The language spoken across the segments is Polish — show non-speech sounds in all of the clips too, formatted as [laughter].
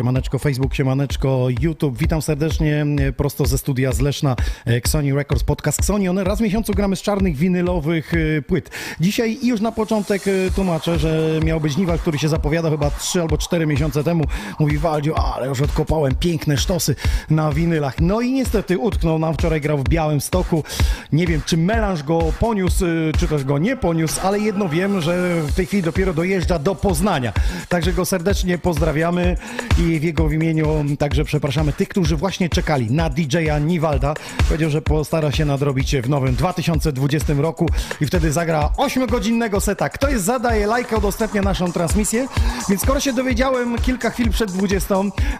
Jag Siemaneczko Facebook, siemaneczko YouTube. Witam serdecznie e, prosto ze studia z Leszna e, Xoni Records Podcast Xoni. One raz w miesiącu gramy z czarnych winylowych e, płyt. Dzisiaj już na początek tłumaczę, że miał być Niwal, który się zapowiada chyba 3 albo 4 miesiące temu. Mówi Waldziu, ale już odkopałem piękne sztosy na winylach. No i niestety utknął nam wczoraj grał w Białym Stoku. Nie wiem, czy melanż go poniósł, czy też go nie poniósł, ale jedno wiem, że w tej chwili dopiero dojeżdża do Poznania. Także go serdecznie pozdrawiamy i w jego imieniu także przepraszamy tych, którzy właśnie czekali na DJ-a Niwalda. Powiedział, że postara się nadrobić w nowym 2020 roku i wtedy zagra 8-godzinnego seta. Kto jest zadaje lajka, udostępnia naszą transmisję. Więc skoro się dowiedziałem kilka chwil przed 20,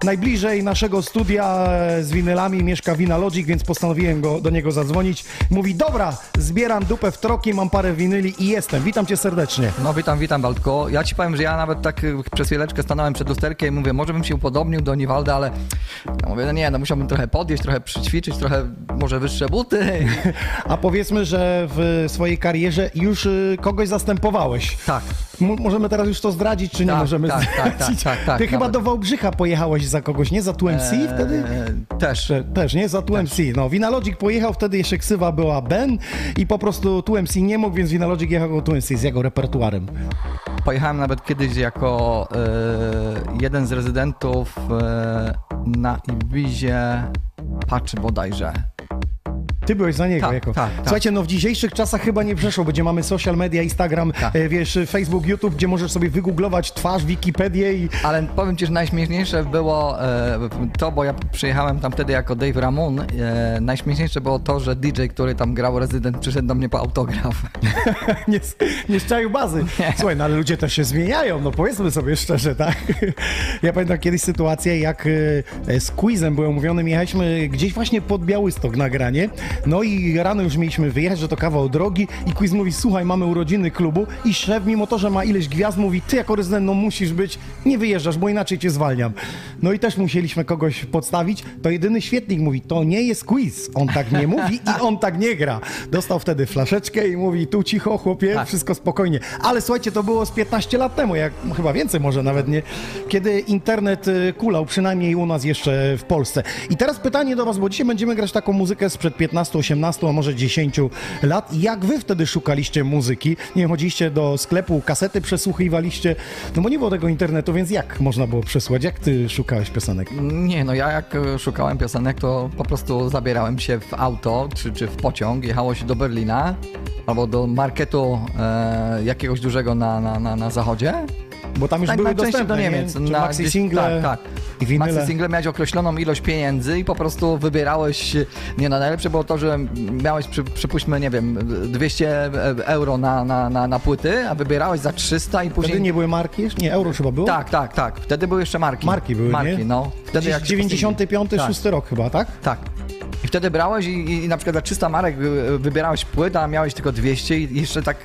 najbliżej naszego studia z winylami mieszka Wina Logic, więc postanowiłem go, do niego zadzwonić. Mówi, dobra, zbieram dupę w troki, mam parę winyli i jestem. Witam cię serdecznie. No witam, witam Waldko. Ja ci powiem, że ja nawet tak y, przez chwileczkę stanąłem przed lusterkiem i mówię, może bym się upodobnił do Niwalda, ale ja mówię, no nie, no musiałbym trochę podjeść, trochę przyćwiczyć, trochę może wyższe buty. A powiedzmy, że w swojej karierze już y, kogoś zastępowałeś. Tak. M- możemy teraz już to zdradzić, czy nie Tak, możemy tak, tak, tak, zdradzić? tak, tak, Ty chyba nawet. do Wałbrzycha pojechałeś za kogoś, nie? Za 2MC wtedy? Eee, też. Te- Też, nie? Za 2MC. No, Vinalogic pojechał, wtedy jeszcze ksywa była Ben i po prostu 2MC nie mógł, więc Vinalogic jechał do 2MC z jego repertuarem. Pojechałem nawet kiedyś jako e, jeden z rezydentów na Ibizie Patch bodajże. Ty byłeś za niego Tak, jako. tak, tak. Słuchajcie, no w dzisiejszych czasach chyba nie przeszło, gdzie mamy social media, Instagram, Tak. e, wiesz, Facebook, YouTube, gdzie możesz sobie wygooglować twarz, Wikipedię i Ale powiem ci, że najśmieszniejsze było e, to, bo ja przyjechałem tam wtedy jako Dave Ramon. E, najśmieszniejsze było to, że DJ, który tam grał rezydent, przyszedł do mnie po autograf. [laughs] nie, nie szczaił bazy. Nie. Słuchaj, no ale ludzie też się zmieniają, no powiedzmy sobie szczerze, tak? [laughs] Ja pamiętam kiedyś sytuację, jak e, z quizem byłem umówiony, jechaliśmy gdzieś właśnie pod Białystok nagranie, no i rano już mieliśmy wyjechać, że to kawał drogi i quiz mówi, słuchaj, mamy urodziny klubu i szef, mimo to, że ma ileś gwiazd, mówi, ty jako rezydent, no musisz być, nie wyjeżdżasz, bo inaczej cię zwalniam. No i też musieliśmy kogoś podstawić, to jedyny świetnik mówi, to nie jest quiz, on tak nie mówi i on tak nie gra. Dostał wtedy flaszeczkę i mówi, tu cicho chłopie, Tak. wszystko spokojnie. Ale słuchajcie, to było z 15 lat temu, jak chyba więcej może nawet nie, kiedy internet y, kulał, przynajmniej u nas jeszcze w Polsce. I teraz pytanie do was, bo dzisiaj będziemy grać taką muzykę sprzed 15, 18, a może 10 lat. Jak wy wtedy szukaliście muzyki? Nie chodziliście do sklepu, kasety przesłuchiwaliście, no bo nie było tego internetu, więc jak można było przesłuchać? Jak ty szukałeś piosenek? Nie, no ja jak e, szukałem piosenek, to po prostu zabierałem się w auto czy, czy w pociąg, jechało się do Berlina albo do marketu e, jakiegoś dużego na, na, na, na zachodzie. Bo tam już Tak, były dostępne, do nie? Niemiec. Czy na maxi gdzieś- single Tak, tak. i winyle. Maxi single miałeś określoną ilość pieniędzy i po prostu wybierałeś, nie no najlepsze było to, że miałeś przy, przypuśćmy, nie wiem, 200 euro na, na, na, na płyty, a wybierałeś za 300 i później... Wtedy nie były marki? Nie, euro chyba było? Tak, tak, tak. Wtedy były jeszcze marki. Marki były, Marki, nie? no. Wtedy Gdzieś jak się 95, tak. 6 rok chyba, tak? Tak. I wtedy brałeś i, i na przykład za 300 marek wy- wybierałeś płyt, a miałeś tylko 200 i jeszcze tak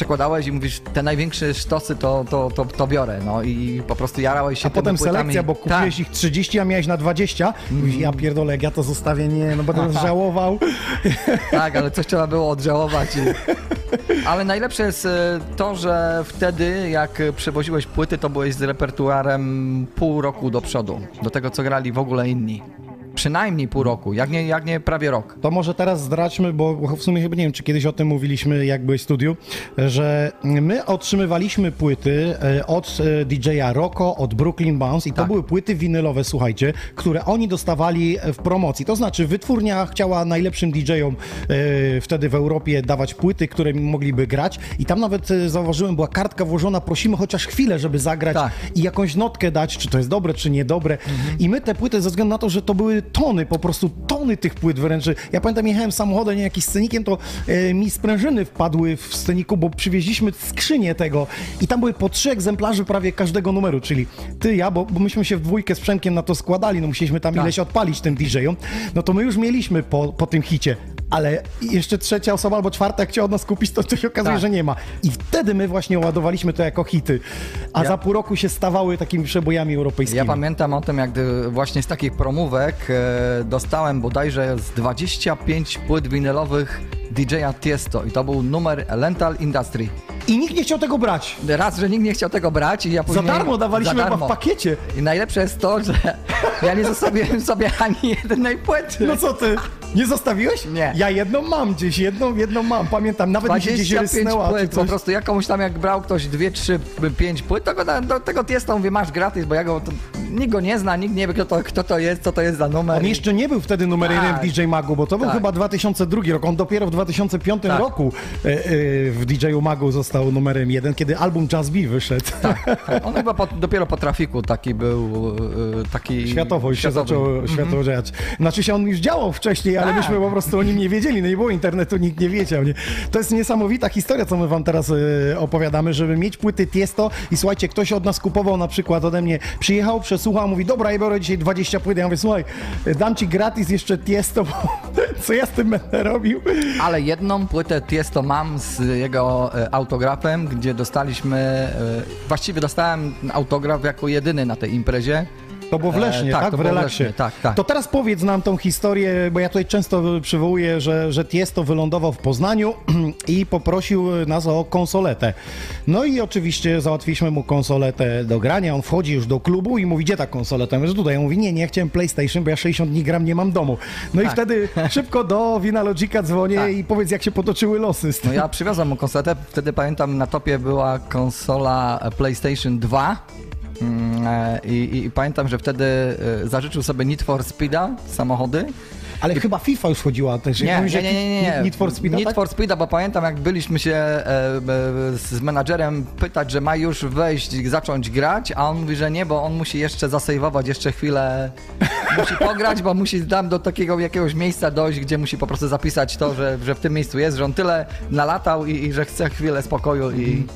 przekładałeś i mówisz, te największe sztosy to, to, to, to biorę, no i po prostu jarałeś się A potem płytami. selekcja, bo kupiłeś tak. ich 30, a miałeś na 20. Mówisz, ja pierdolę, jak ja to zostawię, nie, no będę [laughs] żałował. Tak, ale coś trzeba było odżałować. [laughs] Ale najlepsze jest e, to, że wtedy, jak przewoziłeś płyty, to byłeś z repertuarem pół roku do przodu. Do tego, co grali w ogóle inni. Przynajmniej pół roku, jak nie, jak nie prawie rok. To może teraz zdradźmy, bo w sumie chyba nie wiem, czy kiedyś o tym mówiliśmy, jak byłeś w studiu, że my otrzymywaliśmy płyty e, od e, DJ-a Rocco, od Brooklyn Bounce i to Tak. były płyty winylowe, słuchajcie, które oni dostawali w promocji. To znaczy wytwórnia chciała najlepszym DJ-om e, wtedy w Europie dawać płyty, które mogliby grać i tam nawet e, zauważyłem, była kartka włożona, prosimy chociaż chwilę, żeby zagrać Tak. i jakąś notkę dać, czy to jest dobre, czy niedobre. I my te płyty, ze względu na to, że to były tony, po prostu tony tych płyt wręcz. Ja pamiętam, jechałem samochodem, nie jakimś scenikiem, to e, mi sprężyny wpadły w sceniku, bo przywieźliśmy skrzynię tego i tam były po trzy egzemplarze prawie każdego numeru, czyli ty, ja, bo, bo myśmy się w dwójkę z Przemkiem na to składali, no musieliśmy tam Tak. ileś odpalić tym DJ-om, no to my już mieliśmy po, po tym hicie. Ale jeszcze trzecia osoba albo czwarta, jak chciała od nas kupić, to, to się okazuje, Tak. że nie ma. I wtedy my właśnie ładowaliśmy to jako hity. A Ja- za pół roku się stawały takimi przebojami europejskimi. Ja pamiętam o tym, jak właśnie z takich promówek e, dostałem bodajże z 25 płyt winylowych DJ-a Tiesto i to był numer Lental Industry. I nikt nie chciał tego brać. Raz, że nikt nie chciał tego brać i ja Za później... darmo dawaliśmy za chyba darmo. w pakiecie. I najlepsze jest to, że [laughs] ja nie zostawiłem sobie ani jednej płyty. No co ty? Nie zostawiłeś? Nie. Ja jedną mam gdzieś, jedną, jedną mam, pamiętam. Nawet mi się gdzieś 25 rysnęła płyt, po prostu ja komuś tam jak brał ktoś 2, 3, 5 płyt, to go da- do tego Tiesto mówię, masz gratis, bo ja go, to, nikt go nie zna, nikt nie wie kto to, kto to jest, co to jest za numer. On jeszcze nie był wtedy numer jeden Tak. w DJ Magu, bo to był Tak. chyba 2002 rok. On dopiero w 2005 Tak. roku e, e, w DJ Magu został numerem jeden, kiedy album Jazz B wyszedł. Tak, On chyba po, dopiero po trafiku taki był, e, taki... Światowo już się światowy. zaczęło światowo dziać. Znaczy się on już działał wcześniej, ale Tak. myśmy po prostu o nim nie wiedzieli. No nie było internetu, nikt nie wiedział. Nie? To jest niesamowita historia, co my wam teraz opowiadamy, żeby mieć płyty Tiesto i słuchajcie, ktoś od nas kupował na przykład ode mnie, przyjechał, przesłuchał, mówi, dobra, ja biorę dzisiaj 20 płyt. Ja mówię, słuchaj, dam ci gratis jeszcze Tiesto, bo [laughs] co ja z tym będę robił? Ale jedną płytę Tiesto mam z jego e, autografem, gdzie dostaliśmy, e, właściwie dostałem autograf jako jedyny na tej imprezie. To było w Lesznie, E, tak, tak? w relaksie. Lesznie, tak, tak. To teraz powiedz nam tą historię, bo ja tutaj często przywołuję, że, że Tiesto wylądował w Poznaniu [clears throat] i poprosił nas o konsoletę. No i oczywiście załatwiliśmy mu konsoletę do grania. On wchodzi już do klubu i mówi, gdzie ta konsoleta? Ja mówię, że tutaj. Ja mówi, nie, nie, chciałem PlayStation, bo ja 60 dni gram, nie mam domu. No i Tak. wtedy [laughs] szybko do Wina Logica dzwonię Tak. i powiedz, jak się potoczyły losy z tym. No ja przywiozłem mu konsolę, wtedy pamiętam na topie była konsola PlayStation 2 Mm, e, i, i, i pamiętam, że wtedy e, zażyczył sobie Need for Speeda, samochody. Ale chyba FIFA już chodziła też. Nie, nie, nie, nie, nie. Need for Speed, Need tak? for Speeda, bo pamiętam jak byliśmy się e, e, z menadżerem pytać, że ma już wejść, zacząć grać, a on mówi, że nie, bo on musi jeszcze zasejwować, jeszcze chwilę [laughs] musi pograć, bo musi tam do takiego jakiegoś miejsca dojść, gdzie musi po prostu zapisać to, że, że w tym miejscu jest, że on tyle nalatał i, i że chce chwilę spokoju i...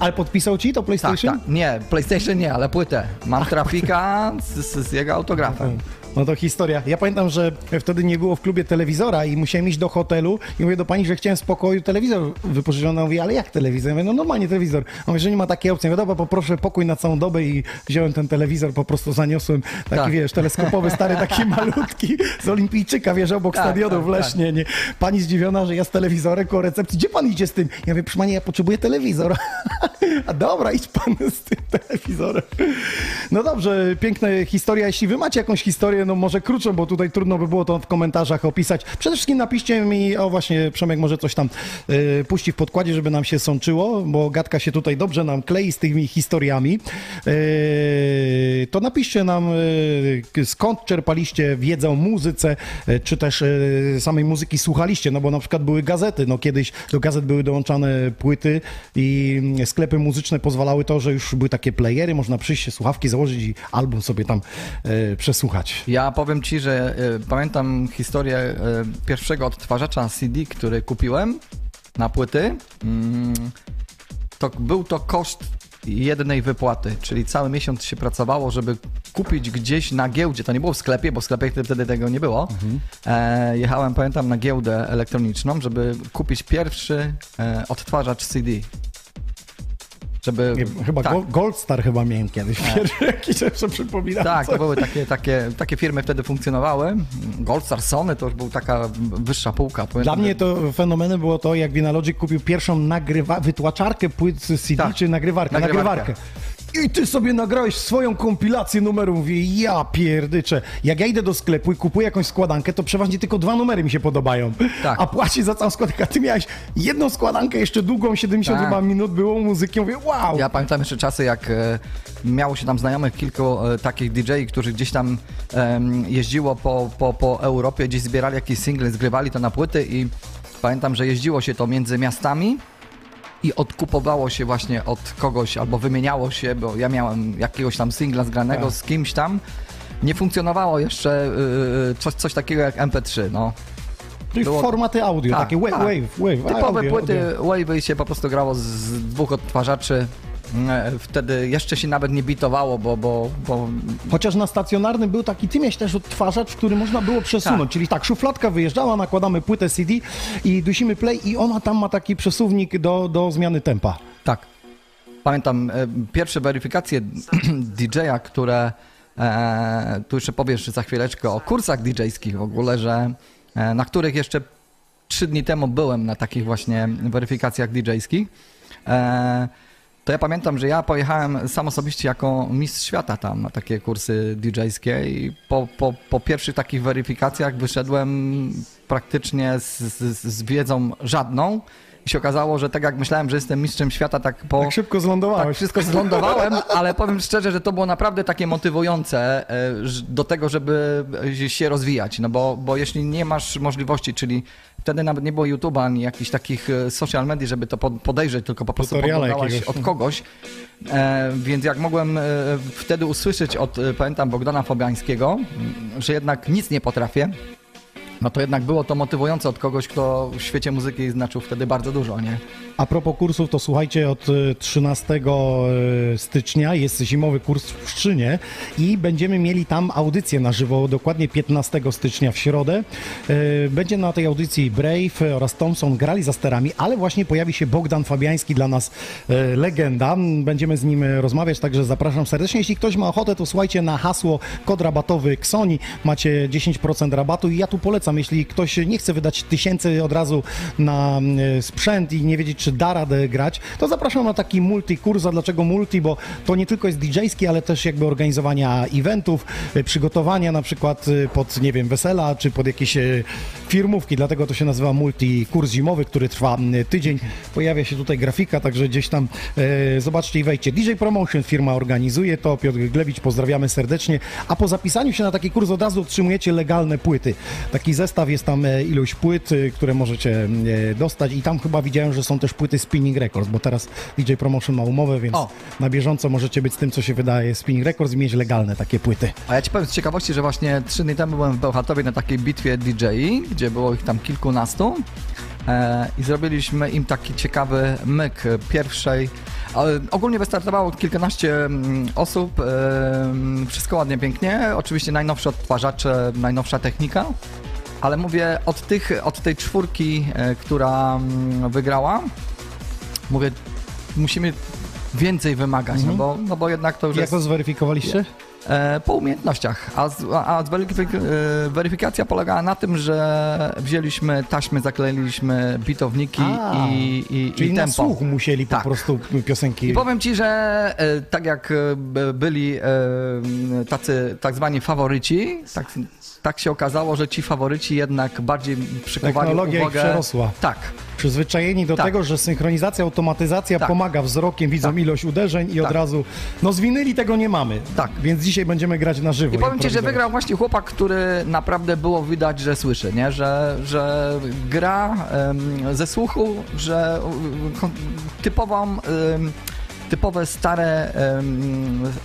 Ale podpisał ci to Tak, PlayStation? tak. Nie, PlayStation nie, ale płytę. Mam trafika z, z, jego autografem. No to historia. Ja pamiętam, że wtedy nie było w klubie telewizora i musiałem iść do hotelu i mówię do pani, że chciałem w spokoju telewizor wypożyczony. Ona mówi, ale jak telewizor? Ja mówię, no normalnie telewizor. On mówi, że nie ma takiej opcji. Ja mówię, dobra, poproszę pokój na całą dobę i wziąłem ten telewizor, po prostu zaniosłem taki, Tak. wiesz, teleskopowy, stary, taki [laughs] malutki z Olimpijczyka, wiesz, obok Tak, stadionu tak, w Lesznie. Nie? Pani zdziwiona, że ja z telewizorem koło recepcji. Gdzie pan idzie z tym? Ja mówię, proszę pani, ja potrzebuję telewizor. [laughs] A dobra, idź pan z tym telewizorem. No dobrze, piękna historia. Jeśli wy macie jakąś historię, no może krótszą, bo tutaj trudno by było to w komentarzach opisać. Przede wszystkim napiszcie mi, o właśnie, Przemek może coś tam y, puści w podkładzie, żeby nam się sączyło, bo gadka się tutaj dobrze nam klei z tymi historiami. Y, to napiszcie nam, y, skąd czerpaliście wiedzę o muzyce, y, czy też samej muzyki słuchaliście, no bo na przykład były gazety, no kiedyś do gazet były dołączane płyty i mm, sklepy muzyczne pozwalały to, że już były takie playery, można przyjść słuchawki założyć i album sobie tam przesłuchać. Ja powiem ci, że y, pamiętam historię y, pierwszego odtwarzacza CD, który kupiłem na płyty. Mm, to był to koszt jednej wypłaty, czyli cały miesiąc się pracowało, żeby kupić gdzieś na giełdzie. To nie było w sklepie, bo w sklepie wtedy tego nie było. E, jechałem, pamiętam, na giełdę elektroniczną, żeby kupić pierwszy e, odtwarzacz CD. Żeby... Nie, chyba tak, Go- Gold Star chyba miałem kiedyś. Pierwszy [laughs] jakiś jeszcze przypominam. tak, to były takie, takie, takie firmy wtedy funkcjonowały. Goldstar Sony to już była taka wyższa półka. Dla Pamiętam, mnie to fenomenem było to, jak Vinalogic kupił pierwszą nagrywa, wytłaczarkę płyt CD, Tak. czy nagrywarkę, Nagrywarkę. nagrywarkę. I ty sobie nagrałeś swoją kompilację numerów. Mówię, ja pierdyczę. Jak ja idę do sklepu i kupuję jakąś składankę, to przeważnie tylko dwa numery mi się podobają. Tak. A płaci za całą składankę. A ty miałeś jedną składankę, jeszcze długą, 70 Tak. minut było muzyki. Mówię, wow. Ja pamiętam jeszcze czasy, jak e, miało się tam znajomych kilku e, takich DJ, którzy gdzieś tam em, jeździło po, po, po Europie, gdzieś zbierali jakieś single, zgrywali to na płyty i pamiętam, że jeździło się to między miastami i odkupowało się właśnie od kogoś albo wymieniało się, bo ja miałem jakiegoś tam singla zgranego Tak. z kimś tam. Nie funkcjonowało jeszcze y, coś, coś takiego jak MP3, no. Czyli było- formaty audio, Tak, takie wave, tak. wave, wave. Typowe audio, płyty audio. Wave'y się po prostu grało z dwóch odtwarzaczy. E, Wtedy jeszcze się nawet nie bitowało, bo, bo, bo Chociaż na stacjonarnym był taki, ty miałeś też odtwarzacz, w który można było przesunąć. Tak. Czyli tak, szufladka wyjeżdżała, nakładamy płytę CD i dusimy play i ona tam ma taki przesuwnik do, do zmiany tempa. tak. Pamiętam e, pierwsze weryfikacje [clears throat] DJ-a, które e, tu jeszcze powiesz za chwileczkę o kursach DJ-skich w ogóle, że e, na których jeszcze trzy dni temu byłem na takich właśnie weryfikacjach DJ-skich. E, to ja pamiętam, że ja pojechałem sam osobiście jako mistrz świata tam na takie kursy DJ-skie i po, po, po pierwszych takich weryfikacjach wyszedłem praktycznie z, z, z wiedzą żadną i się okazało, że tak jak myślałem, że jestem mistrzem świata, tak po... Tak szybko Tak, zlądowałeś. wszystko zlądowałem, ale powiem szczerze, że to było naprawdę takie motywujące e, do tego, żeby się rozwijać. No bo, bo jeśli nie masz możliwości, czyli wtedy nawet nie było YouTube'a ani jakichś takich e, social media, żeby to pod- podejrzeć, tylko po prostu jakiegoś. od kogoś. E, więc jak mogłem e, wtedy usłyszeć od, e, pamiętam, Bogdana Fabiańskiego, m, że jednak nic nie potrafię, no to jednak było to motywujące od kogoś, kto w świecie muzyki znaczył wtedy bardzo dużo, nie? A propos kursów, to słuchajcie, od e, 13 e, stycznia jest zimowy kurs w Pszczynie i będziemy mieli tam audycję na żywo, dokładnie 15 stycznia w środę. E, Będzie na tej audycji Brave oraz Thompson grali za sterami, ale właśnie pojawi się Bogdan Fabiański, dla nas e, legenda. Będziemy z nim e, rozmawiać, także zapraszam serdecznie. Jeśli ktoś ma ochotę, to słuchajcie na hasło kod rabatowy Ksoni, macie 10% rabatu i ja tu polecam, jeśli ktoś nie chce wydać tysięcy od razu na e, sprzęt i nie wiedzieć, czy da radę grać, to zapraszam na taki multi-kurs. A dlaczego multi? Bo to nie tylko jest DJ-ski, ale też jakby organizowania eventów, e, przygotowania na przykład e, pod, nie wiem, wesela, czy pod jakieś firmówki, dlatego to się nazywa multi-kurs zimowy, który trwa tydzień. Pojawia się tutaj grafika, także gdzieś tam e, zobaczcie i wejdźcie. DJ Promotion firma organizuje to, Piotr Glewicz, pozdrawiamy serdecznie, a po zapisaniu się na taki kurs od razu otrzymujecie legalne płyty. Taki zestaw jest tam e, ilość płyt, e, które możecie e, dostać i tam chyba widziałem, że są też płyty Spinning Records, bo teraz DJ Promotion ma umowę, więc O. na bieżąco możecie być z tym, co się wydaje Spinning Records i mieć legalne takie płyty. A ja ci powiem z ciekawości, że właśnie trzy dni temu byłem w Bełchatowie na takiej bitwie DJ, gdzie było ich tam kilkunastu i zrobiliśmy im taki ciekawy myk pierwszej. Ogólnie wystartowało kilkanaście osób, wszystko ładnie, pięknie. Oczywiście najnowsze odtwarzacze, najnowsza technika. Ale mówię, od, tych, od tej czwórki, e, która mm, wygrała, mówię, musimy więcej wymagać, no, bo, no bo jednak to już Jak jest... to zweryfikowaliście? E, po umiejętnościach. A, z, a z weryfik- e, weryfikacja polegała na tym, że wzięliśmy taśmy, zakleiliśmy bitowniki A, i, i, Czyli i na tempo. słuch musieli po Tak. prostu piosenki... I powiem ci, że tak jak byli tacy tak zwani faworyci, tak, tak się okazało, że ci faworyci jednak bardziej przykowali Technologia ich uwagę. przerosła. Tak. przyzwyczajeni do Tak. tego, że synchronizacja, automatyzacja Tak. pomaga wzrokiem, widzą Tak. ilość uderzeń i od Tak. razu, no z winyli tego nie mamy. Tak. Więc dzisiaj będziemy grać na żywo. I powiem ci, że wygrał właśnie chłopak, który naprawdę było widać, że słyszy, nie? Że, że gra ze słuchu, że um, typową, typowe stare,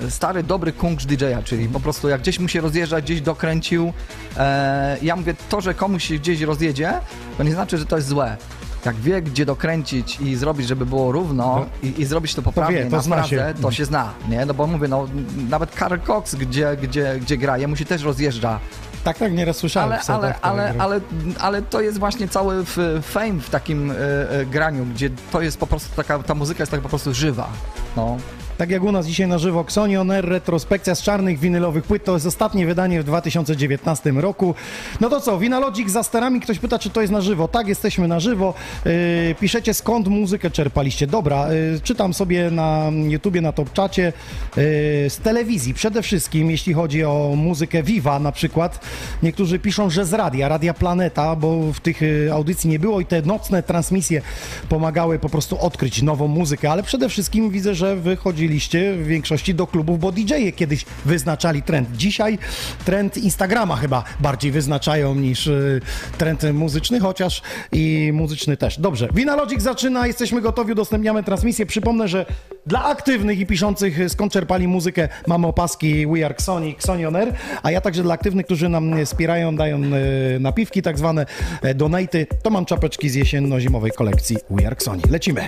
stary dobry kunsz DJ-a, czyli po prostu jak gdzieś mu się rozjeżdża, gdzieś dokręcił. E, ja mówię, to, że komuś się gdzieś rozjedzie, to nie znaczy, że to jest złe. Jak wie, gdzie dokręcić i zrobić, żeby było równo i, i zrobić to poprawnie wie, to na zna się. to się zna, nie? No bo mówię, no nawet Karl Cox, gdzie, gdzie, gdzie gra, jemu się też rozjeżdża Tak, tak, nieraz słyszałem Ale, ale, ale, ale, ale to jest właśnie cały fame w takim e, e, graniu, gdzie to jest po prostu taka, ta muzyka jest tak po prostu żywa. No. Tak jak u nas dzisiaj na żywo Xoni On Air, retrospekcja z czarnych winylowych płyt, to jest ostatnie wydanie w 2019 roku. No to co, Winalogic za sterami, ktoś pyta, czy to jest na żywo. Tak, jesteśmy na żywo. Yy, piszecie, skąd muzykę czerpaliście. Dobra, yy, czytam sobie na YouTubie, na top czacie, yy, z telewizji przede wszystkim, jeśli chodzi o muzykę Viva na przykład. Niektórzy piszą, że z radia, Radia Planeta, bo w tych yy, audycji nie było i te nocne transmisje pomagały po prostu odkryć nową muzykę, ale przede wszystkim widzę, że wychodziliście w większości do klubów, bo DJ-e kiedyś wyznaczali trend. Dzisiaj trend Instagrama chyba bardziej wyznaczają niż y, trend muzyczny, chociaż i muzyczny też. Dobrze, Winalogic zaczyna, jesteśmy gotowi, udostępniamy transmisję. Przypomnę, że dla aktywnych i piszących y, skąd czerpali muzykę mamy opaski We Are Sony, Xoni On Air, a ja także dla aktywnych, którzy nam wspierają, dają y, napiwki tak zwane, e, donaty, to mam czapeczki z jesienno-zimowej kolekcji We Are Sony. Lecimy.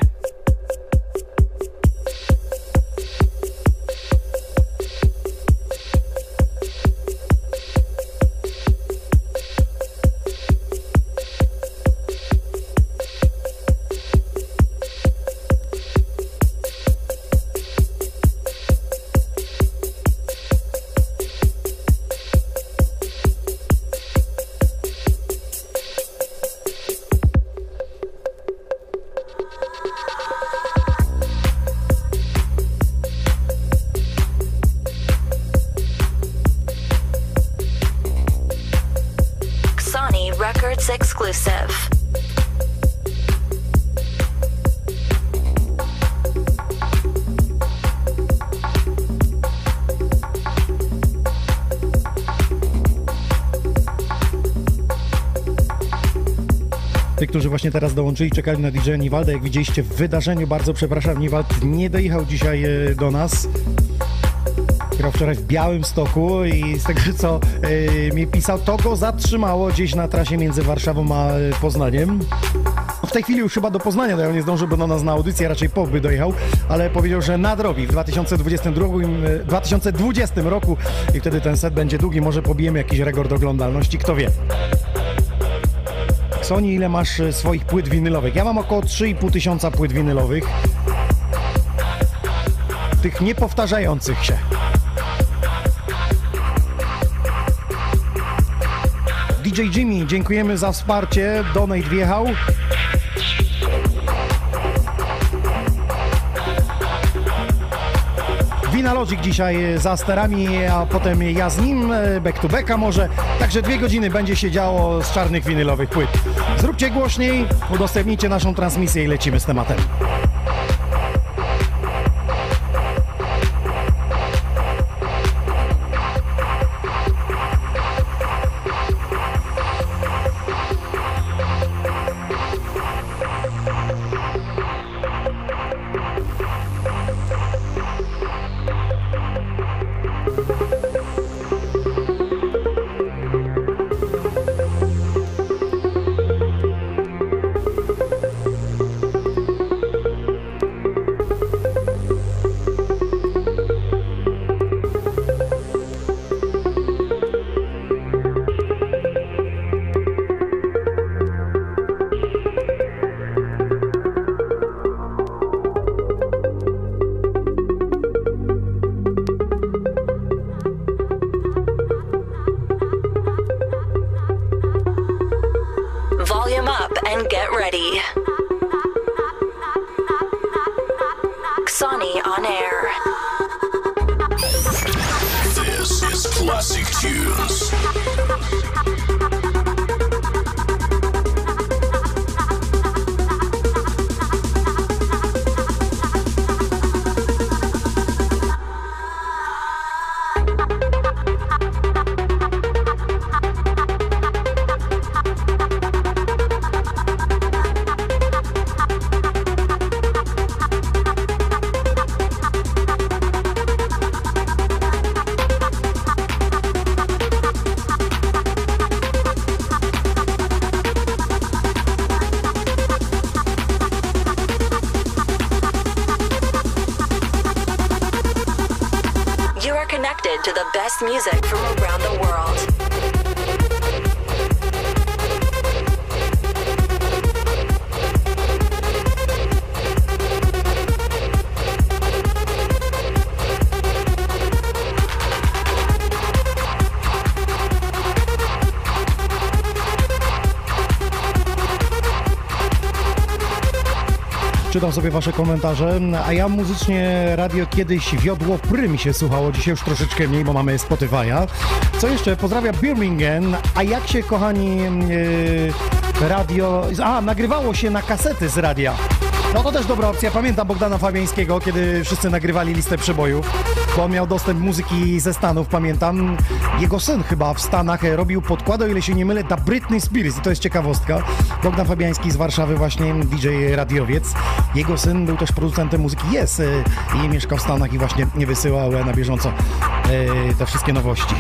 Teraz dołączyli, czekali na DJ Niwalda, jak widzieliście w wydarzeniu, bardzo przepraszam, Niwald nie dojechał dzisiaj e, do nas. Grał wczoraj w Białym Stoku i z tego, co e, mi pisał, to go zatrzymało gdzieś na trasie między Warszawą a e, Poznaniem. W tej chwili już chyba do Poznania dojechał, nie zdążył, bo do nas na audycję raczej po by dojechał, ale powiedział, że nadrobi w 2022, e, 2020 roku i wtedy ten set będzie długi, może pobijemy jakiś rekord oglądalności, kto wie. Sony, ile masz e, swoich płyt winylowych? Ja mam około 3,5 tysiąca płyt winylowych. Tych niepowtarzających się. DJ Jimmy, dziękujemy za wsparcie. Donate wjechał. Winalogic dzisiaj e, za sterami, a potem ja z nim, e, back to backa może. Także dwie godziny będzie się działo z czarnych winylowych płyt. Zróbcie głośniej, udostępnijcie naszą transmisję i lecimy z tematem. Czytam sobie wasze komentarze, a ja muzycznie radio kiedyś wiodło prym się słuchało, dzisiaj już troszeczkę mniej, bo mamy Spotify'a. Co jeszcze? Pozdrawiam Birmingham, a jak się, kochani, yy, radio... A, nagrywało się na kasety z radia. No to też dobra opcja. Pamiętam Bogdana Fabiańskiego, kiedy wszyscy nagrywali listę przebojów, bo miał dostęp muzyki ze Stanów, pamiętam. Jego syn chyba w Stanach robił podkłady, o ile się nie mylę, dla Britney Spears i to jest ciekawostka. Bogdan Fabiański z Warszawy właśnie, DJ radiowiec. Jego syn był też producentem muzyki Yes y, i mieszkał w Stanach i właśnie nie wysyłał na bieżąco y, te wszystkie nowości.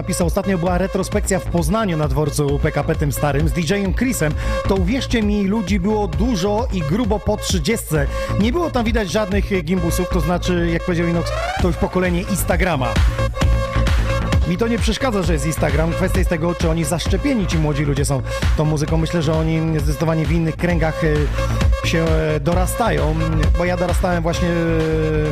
Napisał, ostatnio była retrospekcja w Poznaniu na dworcu PKP tym starym z DJ-em Chrisem. To uwierzcie mi, ludzi było dużo i grubo po 30. Nie było tam widać żadnych gimbusów, to znaczy, jak powiedział Inox, to już pokolenie Instagrama. Mi to nie przeszkadza, że jest Instagram. Kwestia jest tego, czy oni zaszczepieni ci młodzi ludzie są tą muzyką. Myślę, że oni zdecydowanie w innych kręgach y, się e, dorastają, bo ja dorastałem właśnie e,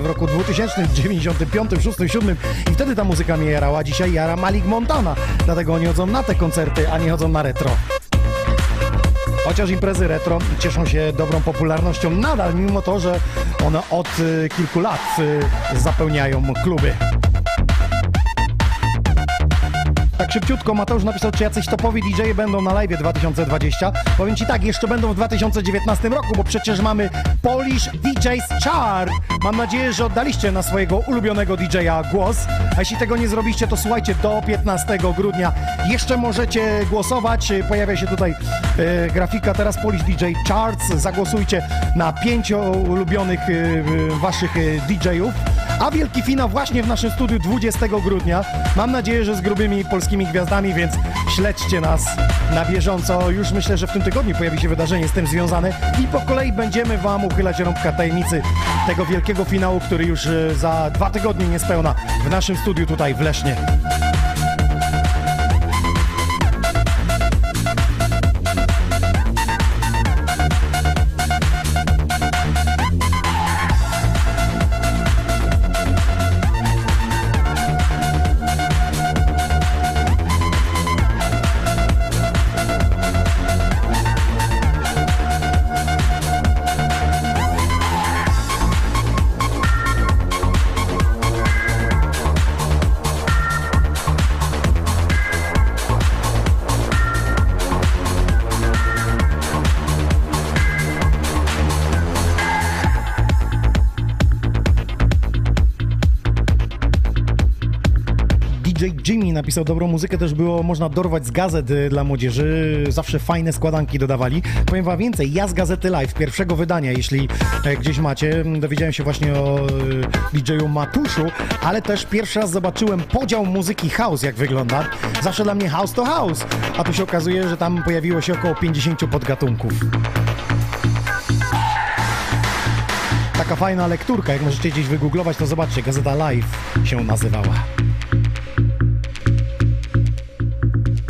w roku 2000, 95, 6, 7 i wtedy ta muzyka mnie jarała. Dzisiaj jara Malik Montana, dlatego oni chodzą na te koncerty, a nie chodzą na retro. Chociaż imprezy retro cieszą się dobrą popularnością nadal, mimo to, że one od e, kilku lat zapełniają kluby. Tak szybciutko Mateusz napisał, czy jacyś topowi DJ będą na live 2020. Powiem Ci tak, jeszcze będą w 2019 roku, bo przecież mamy Polish DJ's Chart. Mam nadzieję, że oddaliście na swojego ulubionego DJ-a głos. A jeśli tego nie zrobiliście, to słuchajcie, do 15 grudnia jeszcze możecie głosować. Pojawia się tutaj e, grafika teraz Polish DJ Charts. Zagłosujcie na pięciu ulubionych e, waszych e, DJ-ów. A wielki finał właśnie w naszym studiu 20 grudnia. Mam nadzieję, że z grubymi polskimi gwiazdami, więc śledźcie nas na bieżąco. Już myślę, że w tym tygodniu pojawi się wydarzenie z tym związane i po kolei będziemy Wam uchylać rąbka tajemnicy tego wielkiego finału, który już e, za dwa tygodnie niespełna w naszym studiu tutaj w Lesznie. Napisał, dobrą muzykę też było można dorwać z gazet dla młodzieży. Zawsze fajne składanki dodawali. Powiem wam więcej, ja z gazety Live, pierwszego wydania, jeśli e, gdzieś macie, dowiedziałem się właśnie o y, DJ-u Matuszu, ale też pierwszy raz zobaczyłem podział muzyki house, jak wygląda. Zawsze dla mnie house to house, a tu się okazuje, że tam pojawiło się około 50 podgatunków. Taka fajna lekturka, jak możecie gdzieś wygooglować, to zobaczcie, Gazeta Live się nazywała.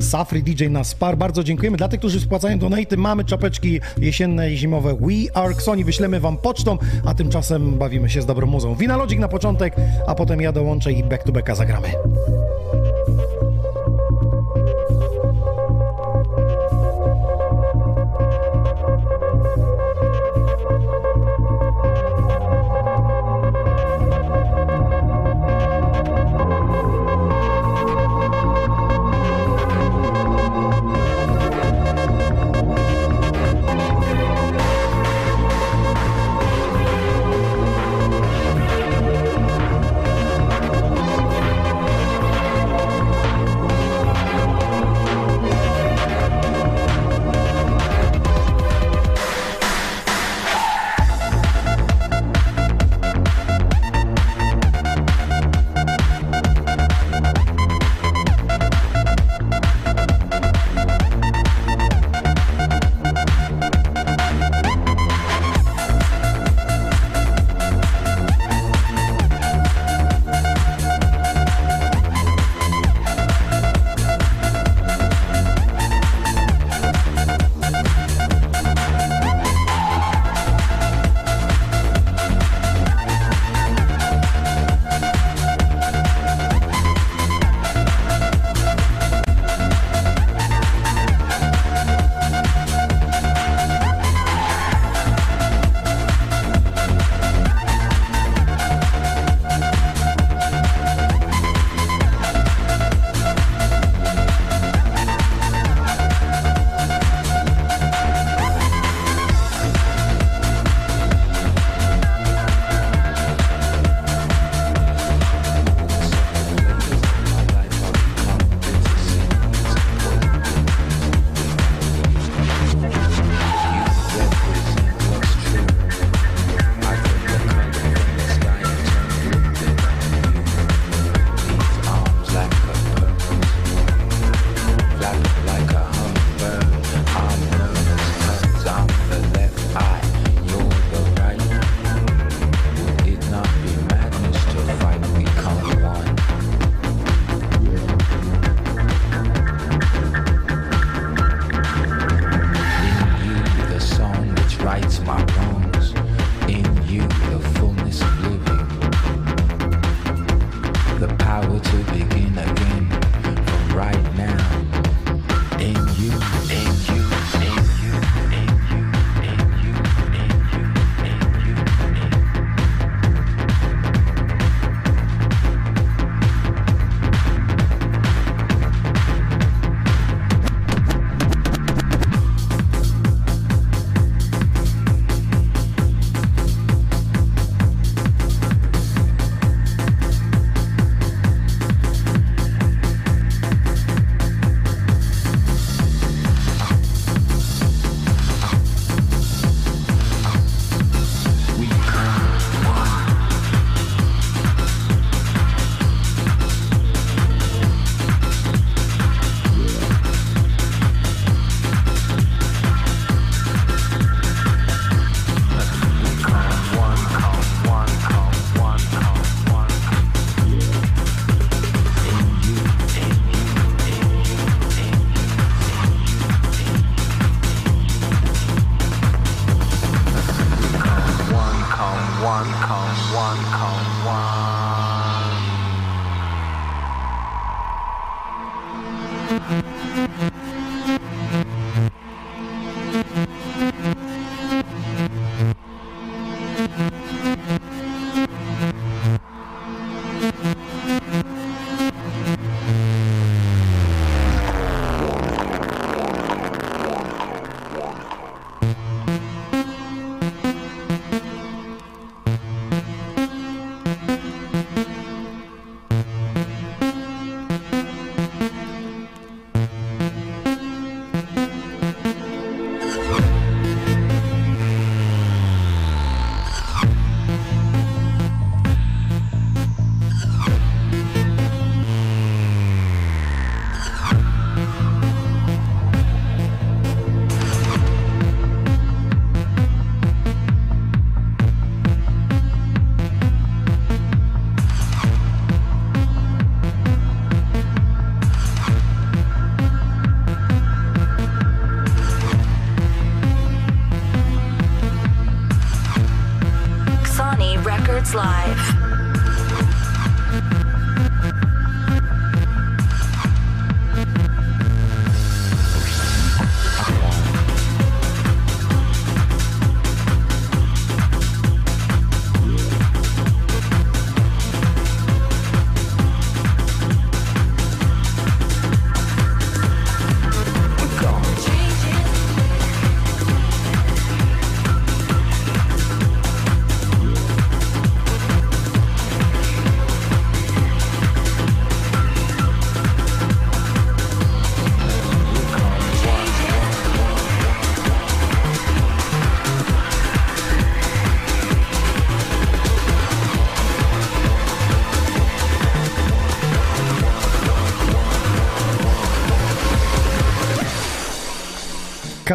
Safri DJ na Spar, bardzo dziękujemy. Dla tych, którzy spłacają donaty, mamy czapeczki jesienne i zimowe We Are Xoni, wyślemy wam pocztą, a tymczasem bawimy się z dobrą muzą. Winalodzik na początek, a potem ja dołączę i back to backa zagramy. Records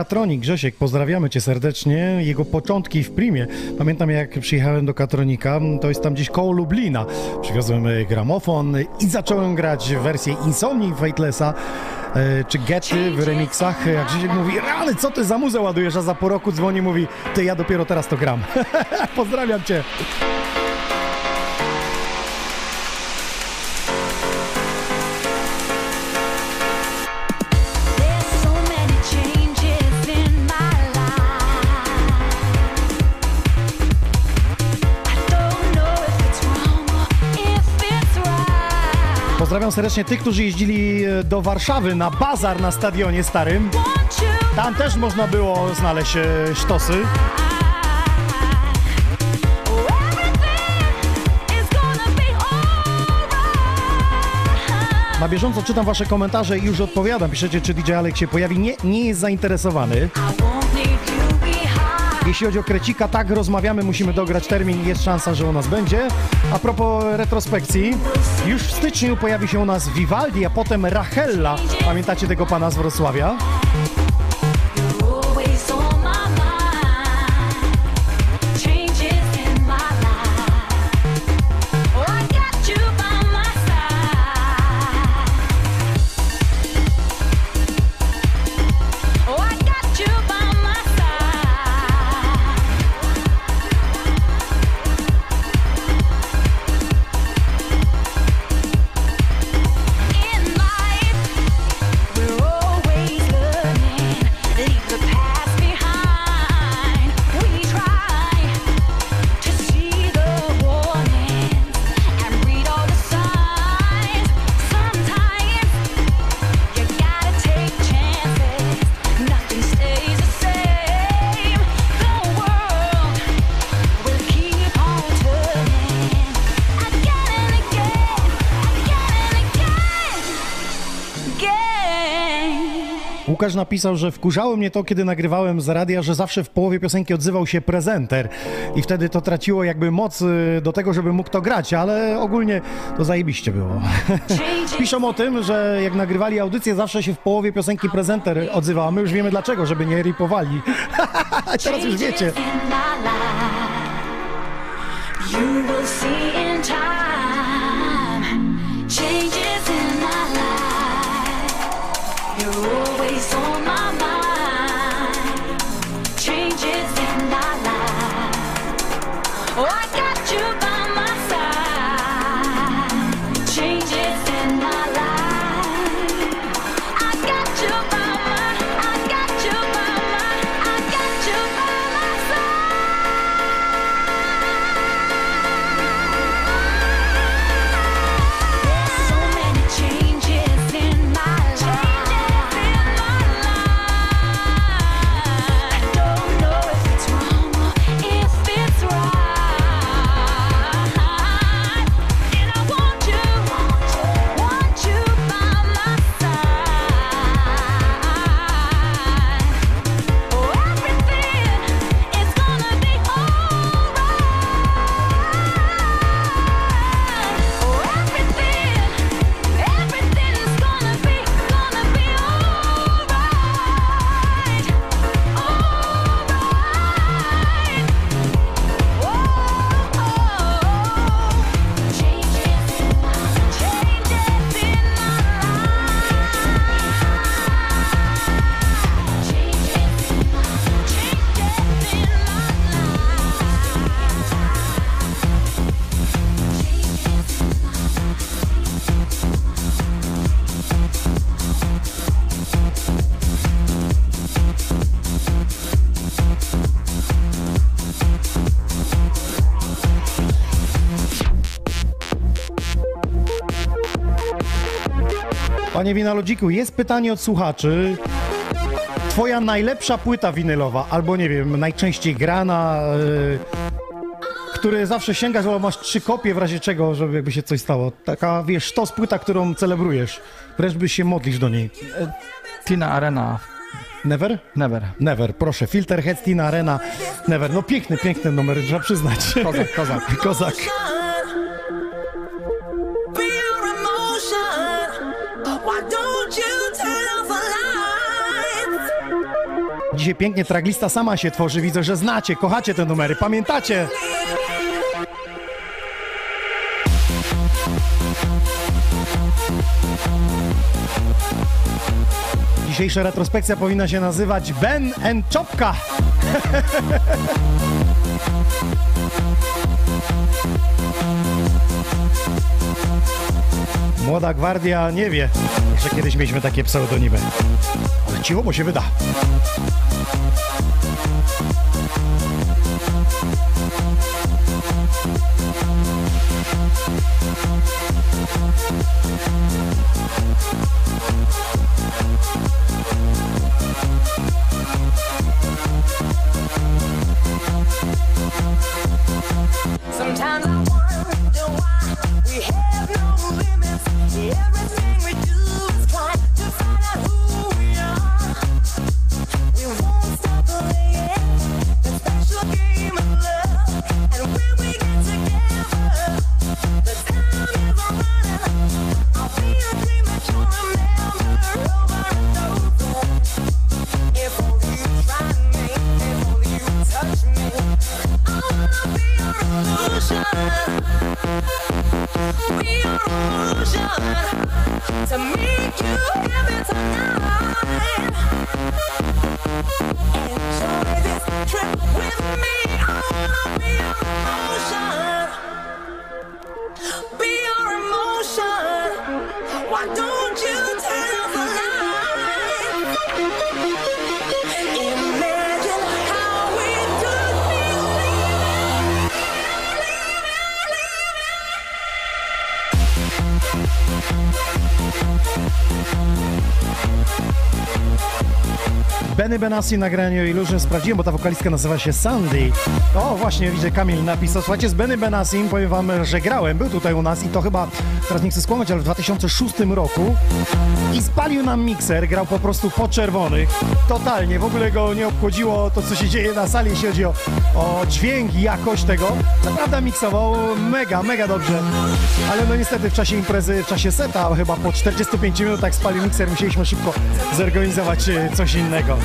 Katronik, Grzesiek, pozdrawiamy cię serdecznie. Jego początki w Primie. Pamiętam jak przyjechałem do Katronika, to jest tam gdzieś koło Lublina. Przywiozłem e, gramofon i zacząłem grać wersję Insomni Fatelessa e, czy Getty w remixach. Jak Grzesiek mówi, rany, co ty za muzę ładujesz? A za po roku dzwoni mówi, ty ja dopiero teraz to gram. [laughs] Pozdrawiam cię. Pozdrawiam serdecznie tych, którzy jeździli e, do Warszawy na bazar na stadionie starym. Tam też można było znaleźć e, sztosy. Na bieżąco czytam wasze komentarze i już odpowiadam. Piszecie, czy DJ Alex się pojawi. Nie, nie jest zainteresowany. Jeśli chodzi o Krecika, tak, rozmawiamy, musimy dograć termin, jest szansa, że u nas będzie. A propos retrospekcji, już w styczniu pojawi się u nas Vivaldi, a potem Rachella. Pamiętacie tego pana z Wrocławia? Łukasz napisał, że wkurzało mnie to, kiedy nagrywałem z radia, że zawsze w połowie piosenki odzywał się prezenter i wtedy to traciło jakby moc y, do tego, żeby mógł to grać, ale ogólnie to zajebiście było. [laughs] Piszą o tym, że jak nagrywali audycję, zawsze się w połowie piosenki prezenter odzywał, a my już wiemy dlaczego, żeby nie ripowali. [laughs] Teraz już wiecie. You will see in time. On Panie Winalodziku, jest pytanie od słuchaczy. Twoja najlepsza płyta winylowa, albo nie wiem, najczęściej grana, yy, który zawsze sięgasz, albo masz trzy kopie w razie czego, żeby jakby się coś stało. Taka, wiesz, to płyta, którą celebrujesz. Wręcz byś się modlisz do niej. Tina Arena, Never? never. Never, proszę. Filterhead, Tina Arena, Never. No piękny, piękny numer, trzeba przyznać. Kozak, kozak. [laughs] Kozak. Dzisiaj pięknie traglista sama się tworzy. Widzę, że znacie, kochacie te numery, pamiętacie. Dzisiejsza retrospekcja powinna się nazywać Ben and Czopka. [laughs] Młoda gwardia nie wie, że kiedyś mieliśmy takie pseudonimy. Ale cicho, bo się wyda. Benassi nagraniu Illusion sprawdziłem, bo ta wokalistka nazywa się Sandy. O, właśnie, widzę, Kamil napisał. Słuchajcie, z Benny Benassim powiem wam, że grałem, był tutaj u nas i to chyba, teraz nie chcę skłamać, ale w 2006 roku i spalił nam mikser, grał po prostu po czerwonych. Totalnie, w ogóle go nie obchodziło to, co się dzieje na sali, jeśli chodzi o, o dźwięk i jakość tego. Naprawdę miksował mega, mega dobrze. Ale no niestety w czasie imprezy, w czasie seta, chyba po 45 minutach spalił mikser, musieliśmy szybko zorganizować e, coś innego.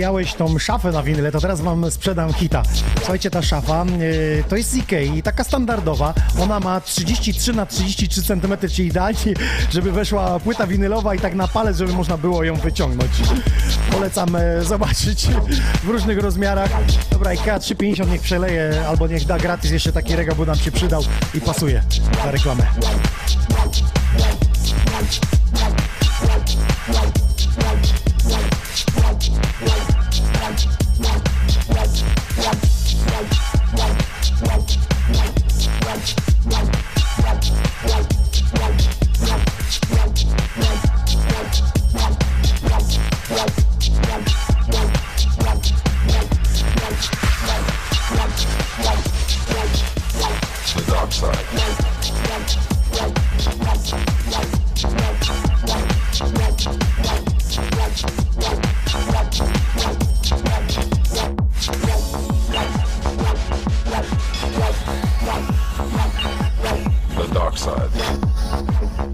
Gdzie zamawiałeś tą szafę na winyle, to teraz wam sprzedam hita. Słuchajcie, ta szafa e, to jest z Ikei, taka standardowa. Ona ma 33 na 33 cm, czyli idealnie, żeby weszła płyta winylowa i tak na palec, żeby można było ją wyciągnąć. Polecam e, zobaczyć w różnych rozmiarach. Dobra, IKEA 350 niech przeleje, albo niech da gratis jeszcze taki regał, bo nam się przydał i pasuje za reklamę. The dark side.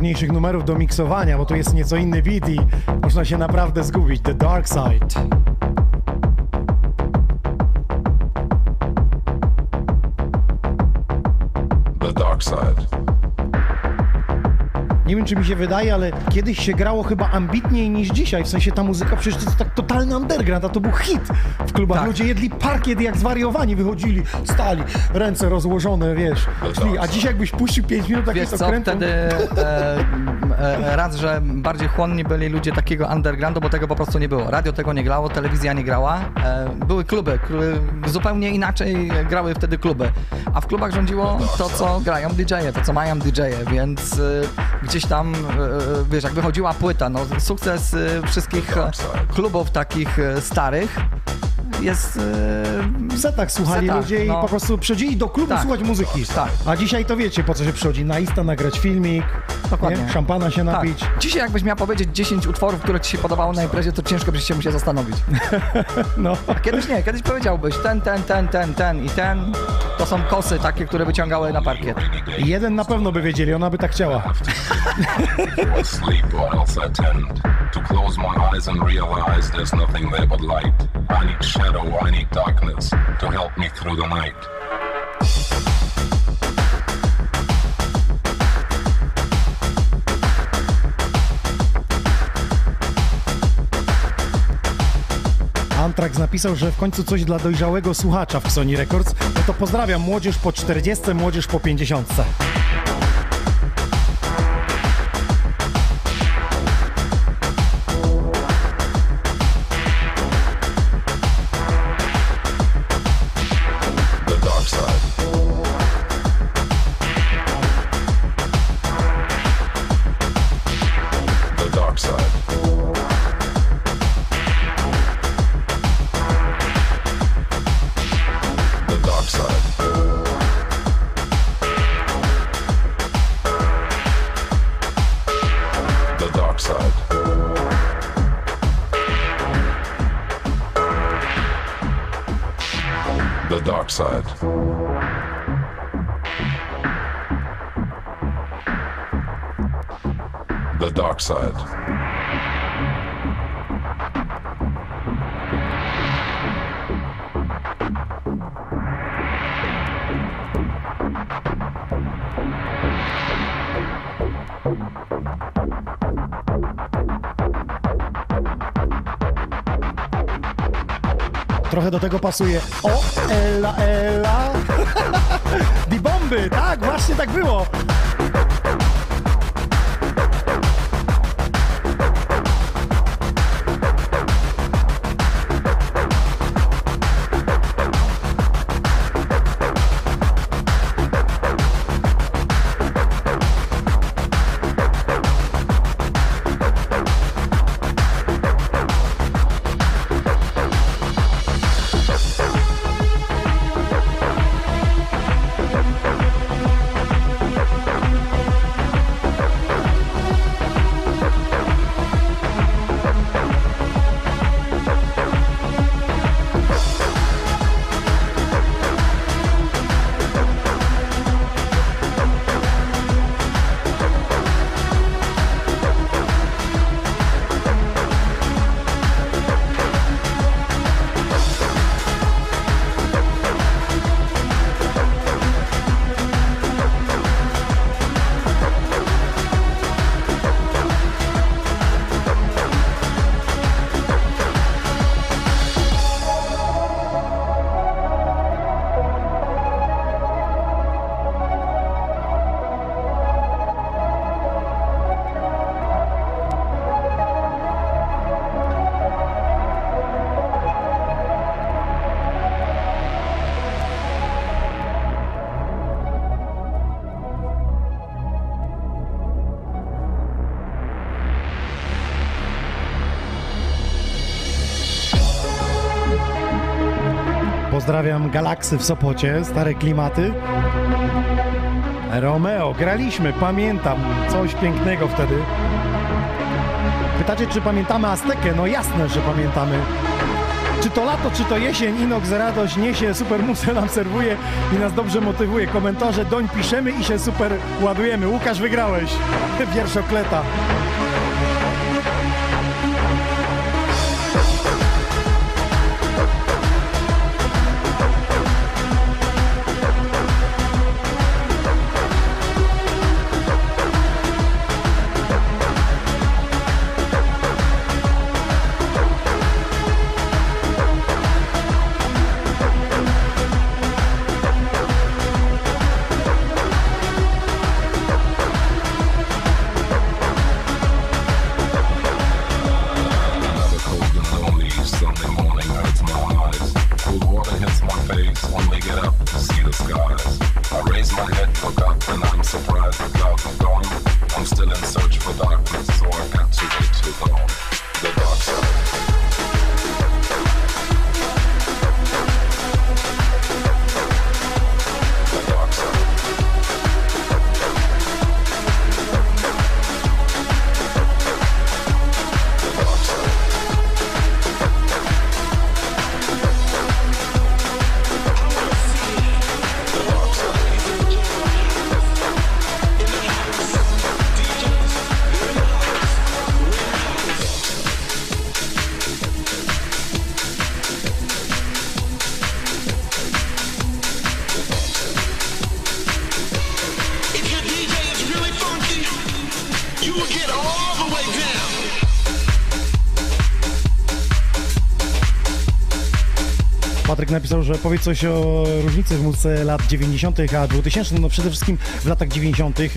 Trudniejszych numerów do miksowania, bo to jest nieco inny beat i można się naprawdę zgubić. The Dark Side. The dark side. Nie wiem, czy mi się wydaje, ale kiedyś się grało chyba ambitniej niż dzisiaj. W sensie ta muzyka przecież to jest tak totalny underground, a to był hit klubach. Tak. Ludzie jedli parkiet jak zwariowani, wychodzili, stali, ręce rozłożone, wiesz, szli. A dzisiaj jakbyś puścił 5 minut Wiesz takiego co, wtedy e, e, raz, że bardziej chłonni byli ludzie takiego undergroundu, bo tego po prostu nie było. Radio tego nie grało, telewizja nie grała. E, były kluby, kl- zupełnie inaczej grały wtedy kluby. A w klubach rządziło to, co grają DJ-e, to, co mają DJ-e, więc e, gdzieś tam, e, wiesz, jak wychodziła płyta, no sukces e, wszystkich e, klubów takich e, starych jest... e, W setach słuchali setach, ludzie i no. po prostu przychodzili do klubu Tak. słuchać muzyki. Tak. A dzisiaj to wiecie, po co się przychodzi. Na Insta nagrać filmik, Dokładnie. Nie? szampana się Tak. napić. Dzisiaj jakbyś miał powiedzieć 10 utworów, które ci się podobały na imprezie, to ciężko byś się musiał zastanowić. [laughs] No. Kiedyś nie, kiedyś powiedziałbyś ten, ten, ten, ten, ten i ten. To są kosy takie, które wyciągały na parkiet. Jeden na pewno by wiedzieli, ona by tak chciała. Before sleep or else I tend to close my eyes and realize there's nothing there but light. I need shadow, I need darkness to help me through the night. Antrax napisał, że w końcu coś dla dojrzałego słuchacza w Sony Records. No to pozdrawiam młodzież po 40, młodzież po 50. Tego pasuje. O, Ela, Ela. [laughs] Di bomby, tak, właśnie tak było. Pozdrawiam Galaksy w Sopocie, stare klimaty. Romeo, graliśmy, pamiętam, coś pięknego wtedy. Pytacie, czy pamiętamy Aztekę? No jasne, że pamiętamy. Czy to lato, czy to jesień, Inox radość niesie, super muszę nam serwuje i nas dobrze motywuje. Komentarze doń piszemy i się super ładujemy. Łukasz, wygrałeś. [laughs] Wierszokleta. Napisał, że powiedz coś o różnicy w muzyce lat 90. a 2000. No przede wszystkim w latach 90. Yy,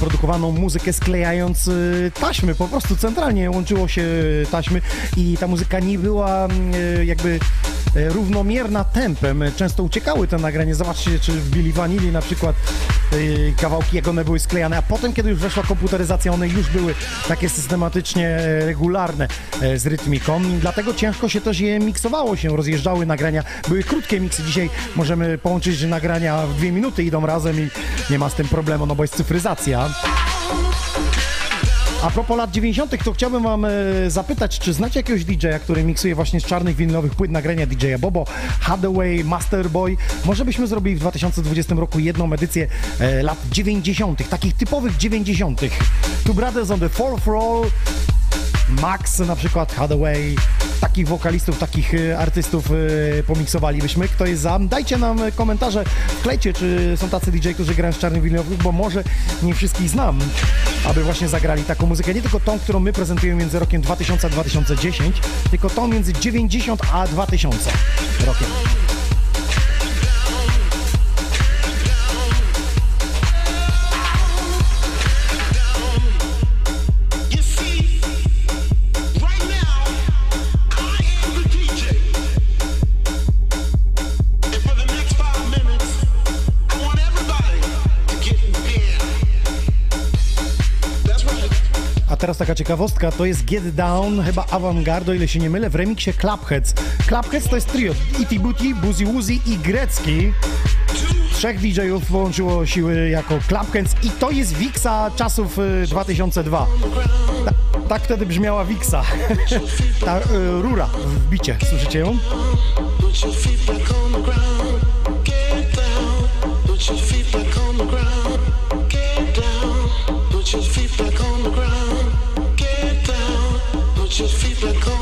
produkowano muzykę sklejając yy, taśmy, po prostu centralnie łączyło się taśmy i ta muzyka nie była yy, jakby yy, równomierna tempem. Często uciekały te nagrania. Zobaczcie, czy w Billy Vanilli na przykład yy, kawałki, jak one były sklejane, a potem, kiedy już weszła komputeryzacja, one już były takie systematycznie regularne z rytmiką. Dlatego ciężko się też je miksowało się, rozjeżdżały nagrania. Były krótkie miksy. Dzisiaj możemy połączyć nagrania w dwie minuty, idą razem i nie ma z tym problemu, no bo jest cyfryzacja. A propos lat 90., to chciałbym wam e, zapytać, czy znacie jakiegoś DJ-a, który miksuje właśnie z czarnych winylowych płyt nagrania DJ-a Bobo, Hathaway, Masterboy? Może byśmy zrobili w 2020 roku jedną edycję e, lat 90., takich typowych 90. Two Brothers on the Fourth Roll, Max na przykład, Hathaway, takich wokalistów, takich e, artystów e, pomiksowalibyśmy. Kto jest za? Dajcie nam komentarze, wklejcie, czy są tacy DJ, którzy grają z czarnych winylowych, bo może nie wszystkich znam, aby właśnie zagrali taką muzykę. Nie tylko tą, którą my prezentujemy między rokiem 2000 a 2010, tylko tą między 90 a 2000 rokiem. Taka ciekawostka, to jest Get Down, chyba Avantgarde, o ile się nie mylę, w remiksie Clubheads. Clubheads to jest trio, Iti Buti, Buzi Wuzi i Grecki. Trzech DJ-ów siły jako Clubheads i to jest Wixa czasów y, 2002. Ta, tak wtedy brzmiała Wixa. [laughs] Ta y, rura w bicie, słyszycie ją? Put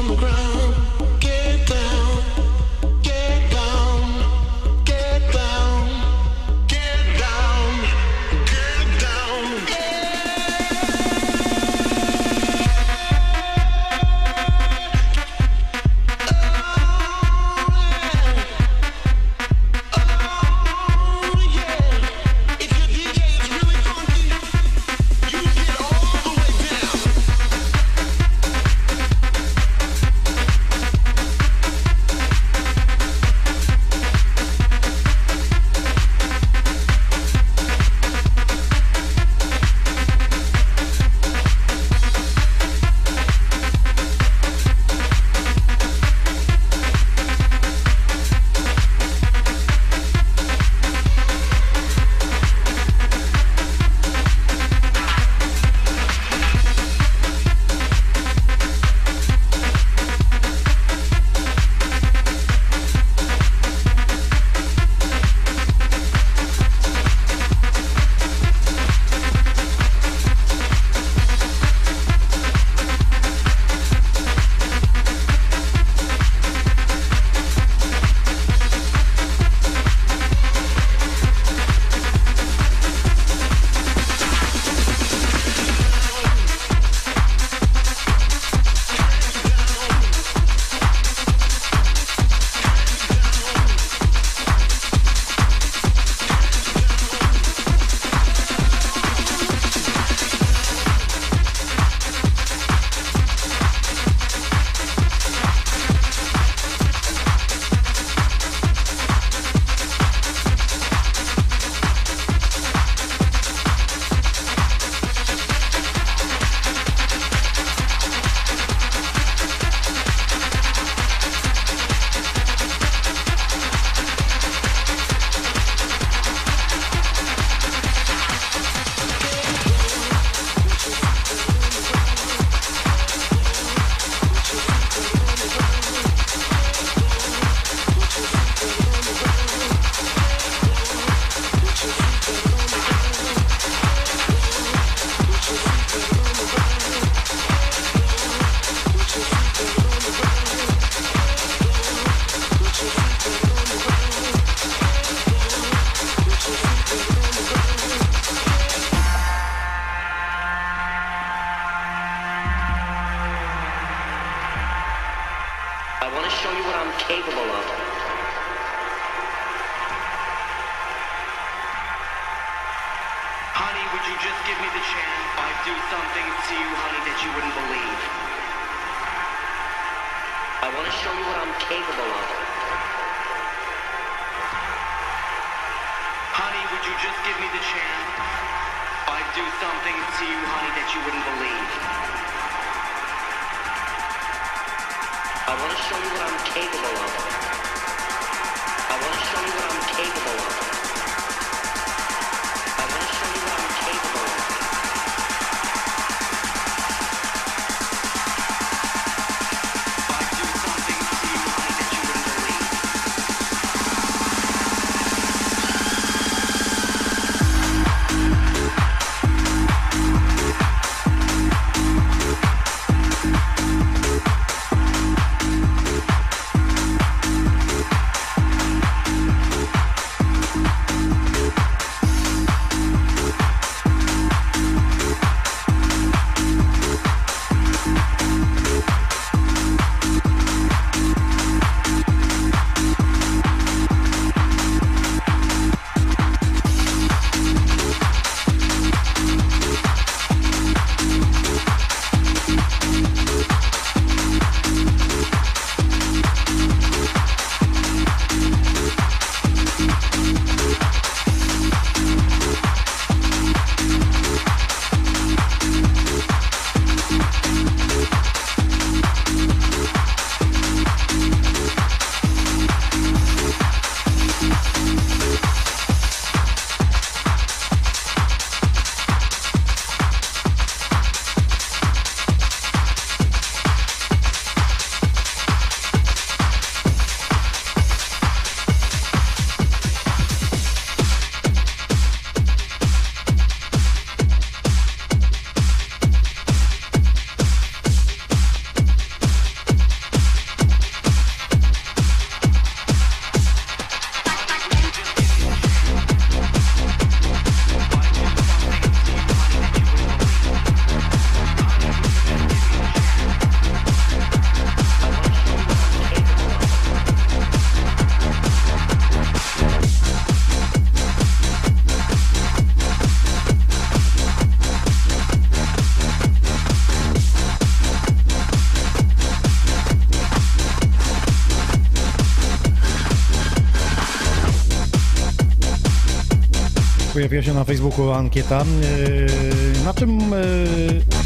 Pojawiła się na Facebooku ankieta, e, na czym,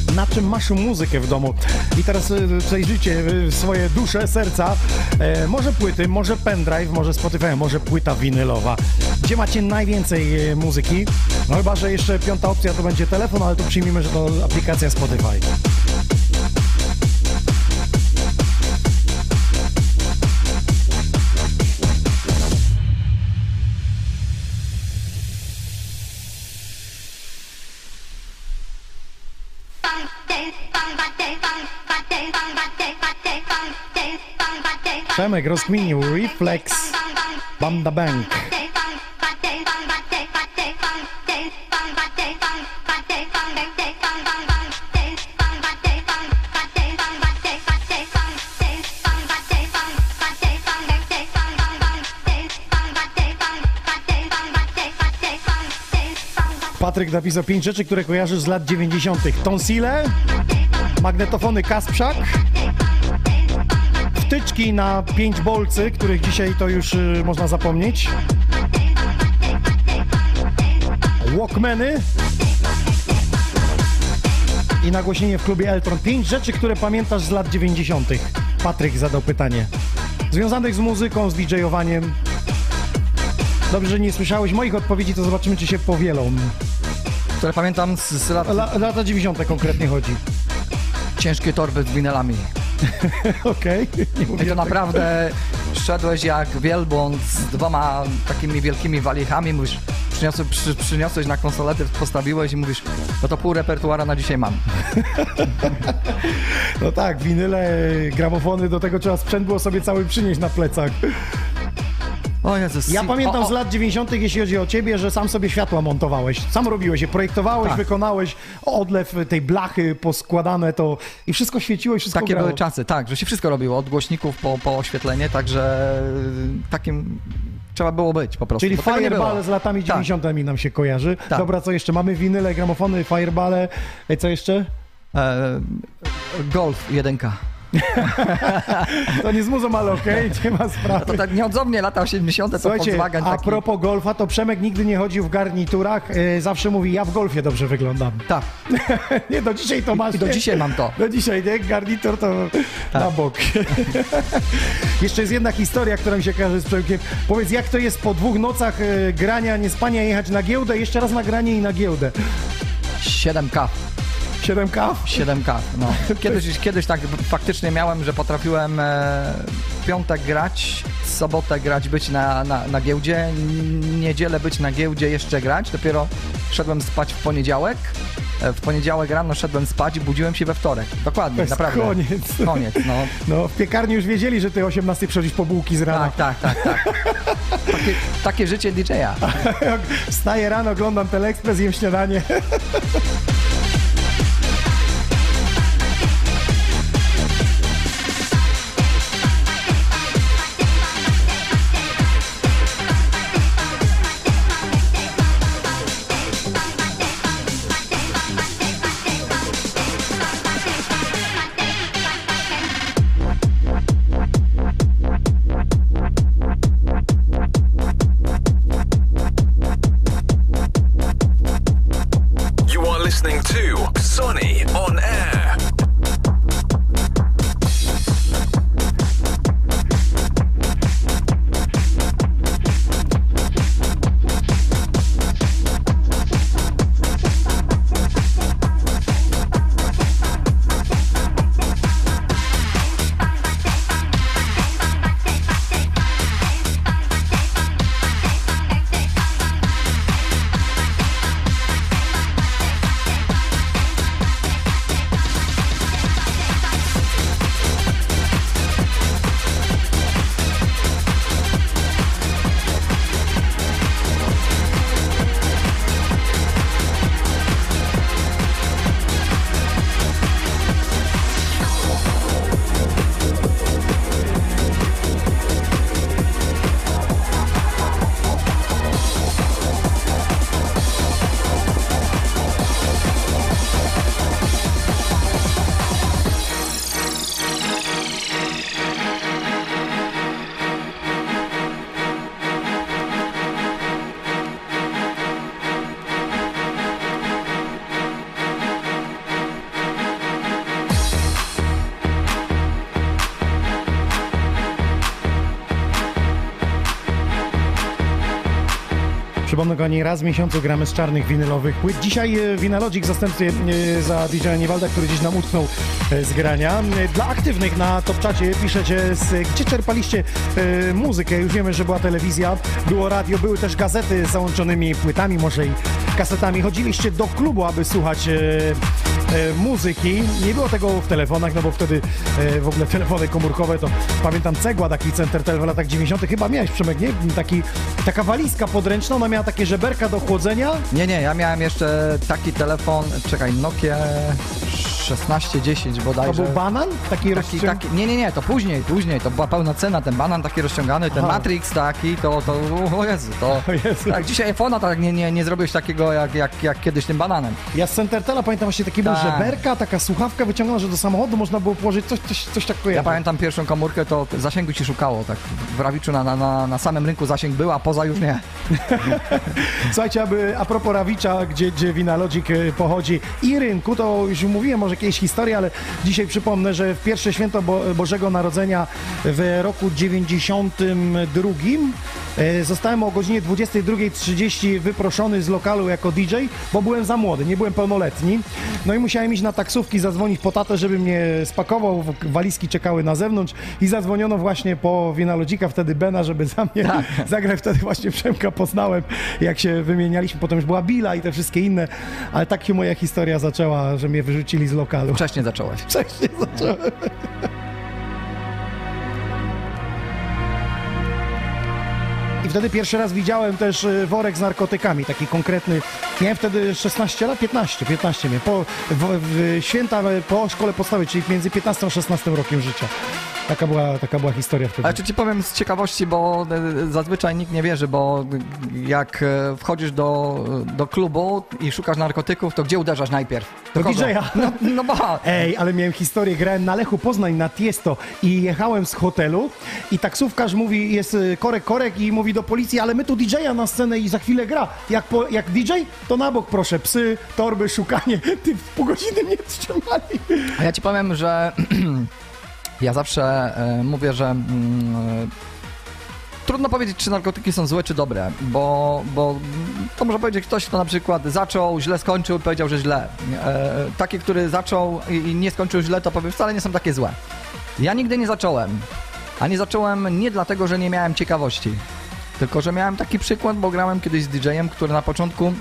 e, na czym masz muzykę w domu. I teraz e, przejrzyjcie swoje dusze, serca. Może płyty, może pendrive, może Spotify, może płyta winylowa. Gdzie macie najwięcej muzyki? No chyba, że jeszcze piąta opcja to będzie telefon, ale to przyjmijmy, że to aplikacja Spotify. Rozkminił Reflex Banda Bank. Patryk napisał pięć rzeczy, które kojarzysz z lat 90. Tonsile, magnetofony Kasprzak, na pięć bolcy, których dzisiaj to już y, można zapomnieć, Walkmany i nagłośnienie w klubie Eltron. Pięć rzeczy, które pamiętasz z lat 90. Patryk zadał pytanie. Związanych z muzyką, z DJ-owaniem. Dobrze, że nie słyszałeś moich odpowiedzi, to zobaczymy, czy się powielą. Które pamiętam z, z lat La, lata 90. konkretnie chodzi. ciężkie torby z winylami. [laughs] Okej, I to naprawdę szedłeś jak wielbłąd z dwoma takimi wielkimi walichami, mówisz, przyniosłeś, przy, przyniosłeś na konsoletę, postawiłeś i mówisz, no to pół repertuara na dzisiaj mam. [laughs] No tak, winyle, gramofony, do tego trzeba sprzęt było sobie cały przynieść na plecach. O Jezus. Ja pamiętam o, o, z lat 90., jeśli chodzi o ciebie, że sam sobie światła montowałeś. Sam robiłeś je, projektowałeś, Tak. wykonałeś odlew tej blachy poskładane to i wszystko świeciło i wszystko Takie grało. były czasy, tak, że się wszystko robiło, od głośników po, po oświetlenie, także y, takim trzeba było być po prostu. Czyli Fireball z latami Tak. 90. nam się kojarzy. Tak. Dobra, co jeszcze? Mamy winyle, gramofony, Fireballe. E, Co jeszcze? E, golf jedynka. [laughs] to nie z muzą, ale okej, okay, [laughs] nie ma sprawy. No to tak nieodzownie lata 80. to Słuchajcie, Volkswagen taki... a propos golfa, to Przemek nigdy nie chodził w garniturach, yy, zawsze mówi, ja w golfie dobrze wyglądam. Tak. [laughs] nie, do dzisiaj to masz. I, do dzisiaj mam to. Do dzisiaj, nie? Garnitur to tak. na bok. Jeszcze jest jedna historia, która mi się każe z Przemkiem. Powiedz, jak to jest po dwóch nocach y, grania, nie spania, jechać na giełdę, jeszcze raz na granie i na giełdę. 7K. 7K? 7K, no. [laughs] Kiedyś, kiedyś tak faktycznie miałem, że potrafiłem e, w piątek grać, w sobotę grać, być na, na, na giełdzie, niedzielę być na giełdzie, jeszcze grać. Dopiero szedłem spać w poniedziałek. E, w poniedziałek rano szedłem spać i budziłem się we wtorek. Dokładnie, naprawdę. Koniec. [laughs] Koniec, no. no. w piekarni już wiedzieli, że ty 18 przechodzisz po bułki z rana. Tak, tak, tak. tak. [laughs] takie, takie życie DJ-a. Wstaję rano, oglądam Teleexpress, jem śniadanie. Kochani, raz w miesiącu gramy z czarnych winylowych płyt. Dzisiaj e, Winalogic w zastępstwie e, za DJ Niewalda, który gdzieś nam utknął e, z grania. E, Dla aktywnych na Topczacie piszecie, z, gdzie czerpaliście muzykę. Już wiemy, że była telewizja, było radio, były też gazety z załączonymi płytami, może i kasetami. Chodziliście do klubu, aby słuchać muzyki. Nie było tego w telefonach, no bo wtedy w ogóle [laughs] telefony komórkowe to pamiętam cegła, taki center w latach 90. Chyba miałeś Przemek, nie? Taki, taka walizka podręczna, ona miała takie żeberka do chłodzenia. Nie, nie, ja miałem jeszcze taki telefon, czekaj, Nokia 1610 To bodajże. był banan? Taki, Taki, rozciąg... taki, nie, nie, nie, to później, później, to była pełna cena, ten banan taki rozciągany, ten Aha. Matrix taki, to, to, o Jezu, to, O Jezu. tak, dzisiaj iPhone'a tak nie, nie, nie zrobiłeś takiego jak, jak, jak kiedyś tym bananem. Ja z Centertela pamiętam właśnie taki był Tak. żeberka, taka słuchawka wyciągana, że do samochodu można było położyć coś, coś, coś tak Ja kojarzę. pamiętam pierwszą komórkę, to zasięgu ci szukało, tak w Rawiczu na, na, na, samym rynku zasięg był, a poza już nie. [laughs] Słuchajcie, aby a propos Rawicza, gdzie, gdzie Winalogic e, pochodzi i rynku, to już mówiłem może jakieś historie, ale dzisiaj przypomnę, że w pierwsze święto Bo Bożego Narodzenia w roku 92 e, zostałem o godzinie 22.30 wyproszony z lokalu jako DJ, bo byłem za młody, nie byłem pełnoletni. No i musiałem iść na taksówki, zadzwonić po tatę, żeby mnie spakował, walizki czekały na zewnątrz i zadzwoniono właśnie po Winalogika, wtedy Bena, żeby za mnie [laughs] zagrać. Wtedy właśnie Przemka poznałem, jak się wymienialiśmy. Potem już była Billa i te wszystkie inne, ale tak się moja historia zaczęła, że mnie wyrzucili z lokalu. Wcześniej zacząłeś. [laughs] Wcześniej zacząłem. I wtedy pierwszy raz widziałem też y, worek z narkotykami, taki konkretny. Miałem wtedy 16 lat, 15, 15 miałem. Po, w, w święta po szkole podstawowej, czyli między 15 a 16 rokiem życia. Taka była, taka była historia wtedy. Ale czy ci powiem z ciekawości, bo e, zazwyczaj nikt nie wierzy, bo jak e, wchodzisz do, do klubu i szukasz narkotyków, to gdzie uderzasz najpierw? Do kogo? DJ-a. [laughs] No, no bo... Ej, ale miałem historię, grałem na Lechu Poznań, na Tiesto i jechałem z hotelu i taksówkarz mówi, jest y, korek, korek i mówi do policji, ale my tu DJ-a na scenę i za chwilę gra. Jak, po, jak DJ, to na bok proszę, psy, torby, szukanie. Ty w pół godziny mnie trzymali. A ja ci powiem, że [clears throat] ja zawsze e, mówię, że mm, e, trudno powiedzieć, czy narkotyki są złe, czy dobre, bo, bo to może powiedzieć ktoś, kto na przykład zaczął, źle skończył, powiedział, że źle. E, taki, który zaczął i, i nie skończył źle, to powie, wcale nie są takie złe. Ja nigdy nie zacząłem. A nie zacząłem nie dlatego, że nie miałem ciekawości, tylko że miałem taki przykład, bo grałem kiedyś z DJ-em, który na początku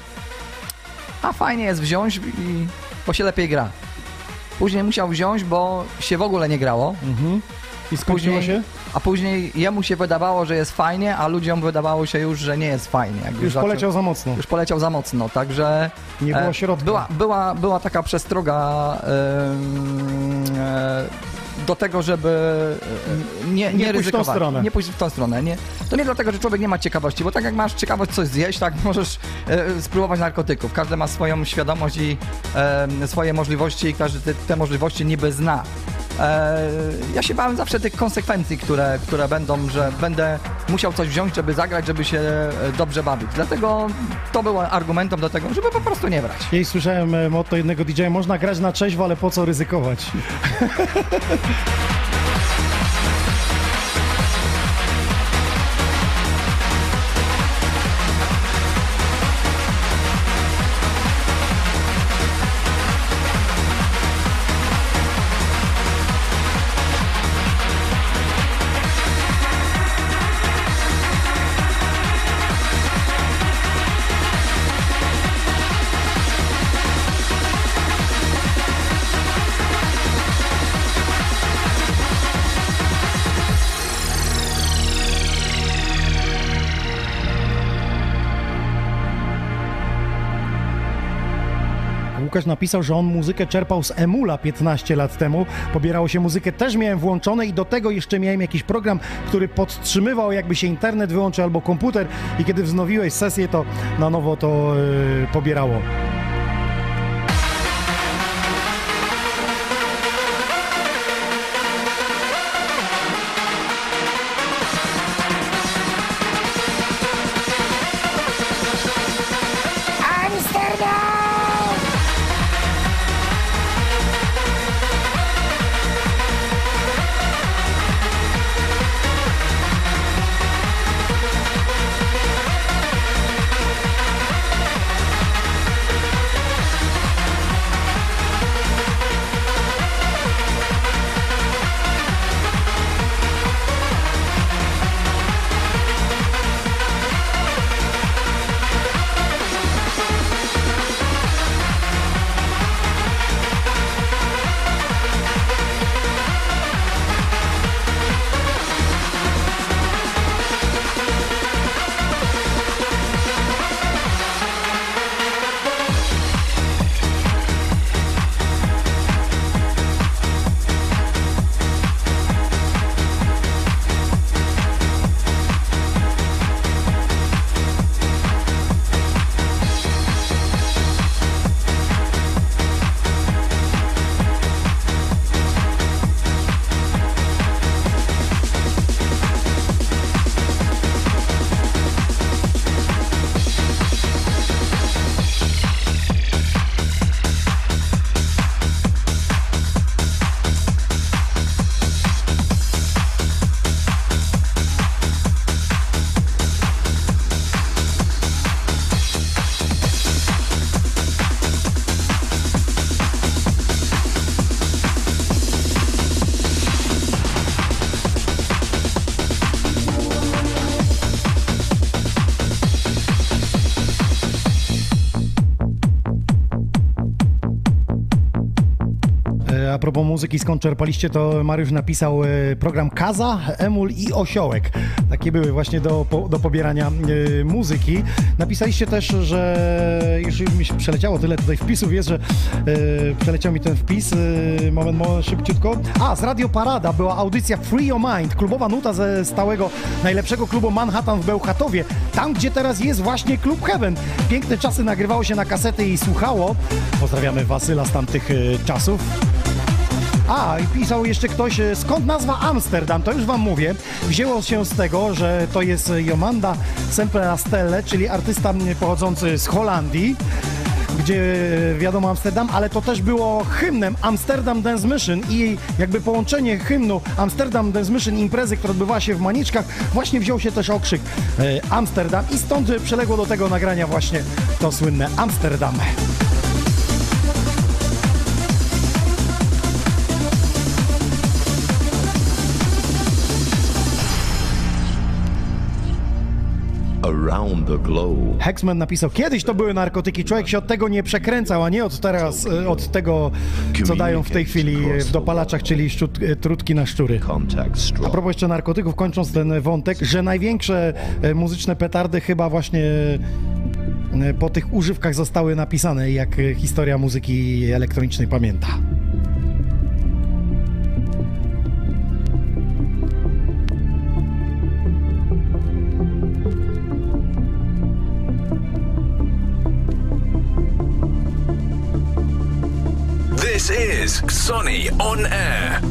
a fajnie jest wziąć i bo się lepiej gra. Później musiał wziąć, bo się w ogóle nie grało. I skończyło Później, się? a później jemu się wydawało, że jest fajnie, a ludziom wydawało się już, że nie jest fajnie. Jak Już zaczął- poleciał za mocno. Już poleciał za mocno, także... Nie było e, środka. Była, była, była taka przestroga em, e, do tego, żeby e, nie, nie, Nie pójść w tą ryzykować. stronę. Nie pójść w tą stronę. Nie, to nie dlatego, że człowiek nie ma ciekawości, bo tak jak masz ciekawość coś zjeść, tak [laughs] możesz e, spróbować narkotyków. Każdy ma swoją świadomość i e, swoje możliwości i każdy te, te możliwości niby zna. E, ja się bałem zawsze tych konsekwencji, które, które będą, że będę musiał coś wziąć, żeby zagrać, żeby się e, dobrze bawić. Dlatego to było argumentem do tego, żeby po prostu nie brać. Kiedyś słyszałem e, motto jednego DJ, można grać na trzeźwo, ale po co ryzykować? [laughs] Thank [laughs] you. Łukasz napisał, że on muzykę czerpał z Emula 15 lat temu. Pobierało się muzykę, też miałem włączone i do tego jeszcze miałem jakiś program, który podtrzymywał jakby się internet wyłączył albo komputer i kiedy wznowiłeś sesję, to na nowo to yy, pobierało. Propos muzyki, skąd czerpaliście, to Mariusz napisał e, program Kaza, Emul i Osiołek. Takie były właśnie do, do pobierania e, muzyki. Napisaliście też, że już mi się przeleciało tyle tutaj wpisów jest, że e, przeleciał mi ten wpis. Moment, moment, szybciutko. A, z Radio Parada była audycja Free Your Mind, klubowa nuta ze stałego najlepszego klubu Manhattan w Bełchatowie, tam gdzie teraz jest właśnie Klub Heaven. Piękne czasy nagrywało się na kasety i słuchało. Pozdrawiamy Wasyla z tamtych czasów. A, i pisał jeszcze ktoś, e, skąd nazwa Amsterdam, to już wam mówię. Wzięło się z tego, że to jest Jomanda Semperastelle, czyli artysta pochodzący z Holandii, gdzie e, wiadomo Amsterdam, ale to też było hymnem Amsterdam Dance Mission i jakby połączenie hymnu Amsterdam Dance Mission imprezy, która odbywała się w Maniczkach, właśnie wziął się też okrzyk e, Amsterdam i stąd e, przyległo do tego nagrania właśnie to słynne Amsterdam. Hexman napisał, kiedyś to były narkotyki, człowiek się od tego nie przekręcał, a nie od teraz, e, od tego, co dają w tej chwili w dopalaczach, czyli szczut, e, trutki na szczury. A propos jeszcze narkotyków, kończąc ten wątek, że największe e, muzyczne petardy chyba właśnie po tych używkach zostały napisane, jak historia muzyki elektronicznej pamięta. This is Sonny on Air.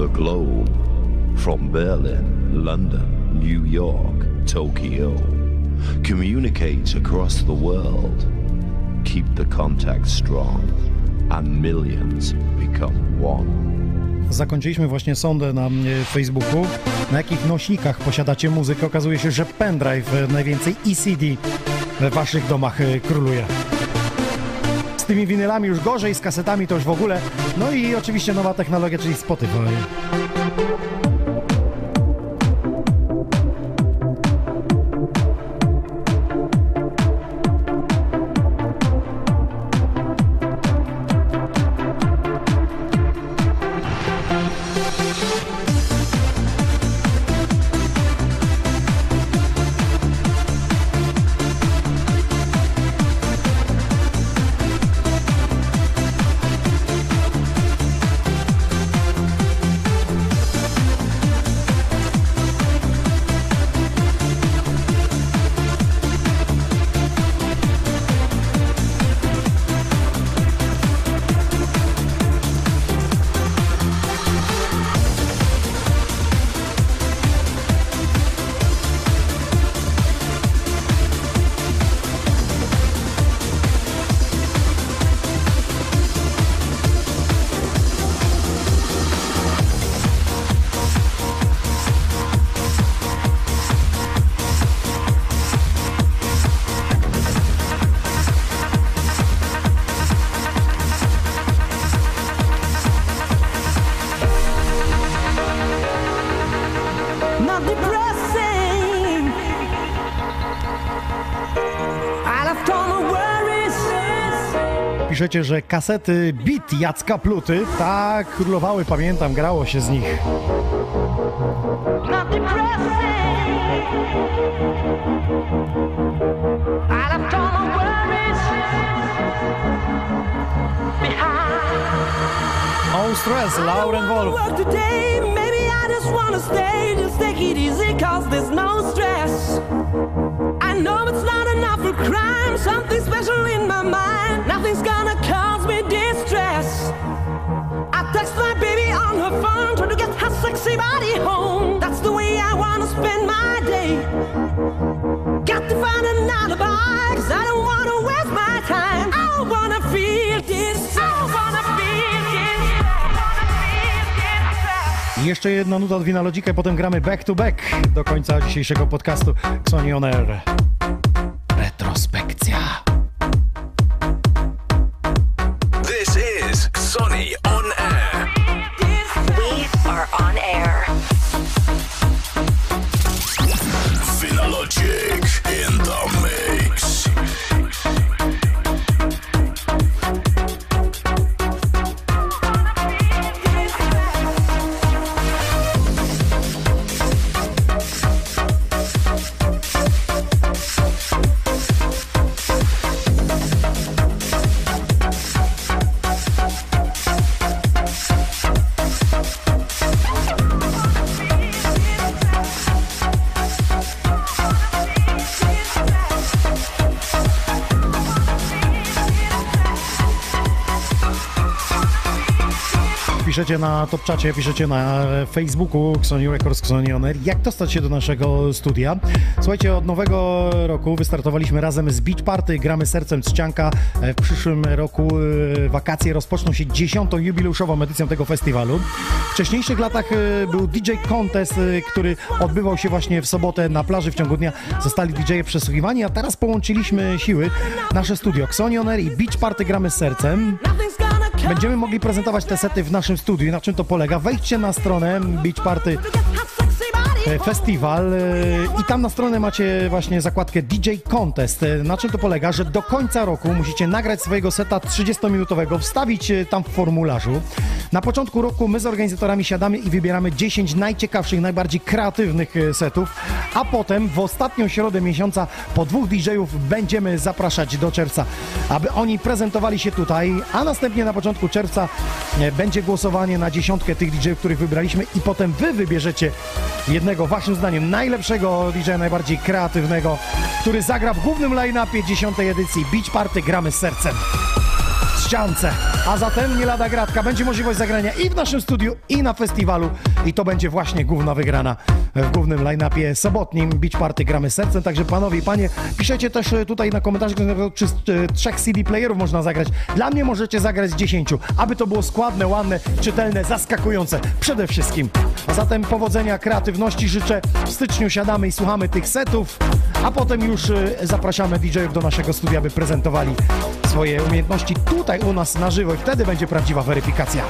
The globe. From Berlin, London, New York, Tokyo. Across the world. Keep the contact strong. And millions become one. Zakończyliśmy właśnie sondę na e, Facebooku, na jakich nośnikach posiadacie muzykę. Okazuje się, że pendrive, e, najwięcej ECD w waszych domach e, króluje. Tymi winylami już gorzej, z kasetami to już w ogóle. No i oczywiście nowa technologia, czyli Spotify. Piszecie, że kasety Beat Jacka Pluty, tak, królowały, pamiętam, grało się z nich. stress, Lauren Wolf. Maybe I just wanna stay, just take it easy, cause there's no stress. Know it's not enough for crime, something special in my mind, nothing's gonna cause me distress. I text my baby on her phone, trying to get her sexy body home. That's the way I wanna spend my day. Got to find an alibi, cause I don't wanna waste my time. I wanna feel this, I wanna feel this. Jeszcze jedna nuta od Winalodzika, potem gramy back to back do końca dzisiejszego podcastu Xoni On Air. Piszecie na top czacie, piszecie na Facebooku Xoni Records, Xoni On Air. Jak dostać się do naszego studia? Słuchajcie, od nowego roku wystartowaliśmy razem z Beach Party, gramy sercem Trzcianka. W przyszłym roku e, wakacje rozpoczną się dziesiątą jubileuszową edycją tego festiwalu. W wcześniejszych latach e, był DJ Contest, e, który odbywał się właśnie w sobotę na plaży w ciągu dnia. Zostali DJ-e przesłuchiwani, a teraz połączyliśmy siły. Nasze studio Xoni On Air i Beach Party gramy sercem. Będziemy mogli prezentować te sety w naszym studiu. Na czym to polega? Wejdźcie na stronę Beach Party Festiwal e, i tam na stronę macie właśnie zakładkę DJ Contest. E, Na czym to polega? Że do końca roku musicie nagrać swojego seta 30-minutowego, wstawić e, tam w formularzu. Na początku roku my z organizatorami siadamy i wybieramy 10 najciekawszych, najbardziej kreatywnych e, setów, a potem w ostatnią środę miesiąca po dwóch DJ-ów będziemy zapraszać do czerwca, aby oni prezentowali się tutaj, a następnie na początku czerwca e, będzie głosowanie na dziesiątkę tych DJ-ów, których wybraliśmy i potem wy wybierzecie jednego, waszym zdaniem, najlepszego DJ, najbardziej kreatywnego, który zagra w głównym line-upie dziesiątej edycji Beach Party Gramy z Sercem ściance. A zatem nie lada gratka. Będzie możliwość zagrania i w naszym studiu, i na festiwalu. I to będzie właśnie główna wygrana w głównym line-upie sobotnim Beach Party Gramy Sercem. Także panowie i panie, piszecie też e, tutaj na komentarzach, czy z e, trzech CD playerów można zagrać. Dla mnie możecie zagrać z dziesięciu, aby to było składne, ładne, czytelne, zaskakujące. Przede wszystkim. A zatem powodzenia, kreatywności życzę. W styczniu siadamy i słuchamy tych setów, a potem już e, zapraszamy DJ-ów do naszego studia, by prezentowali swoje umiejętności tutaj u nas na żywo i wtedy będzie prawdziwa weryfikacja.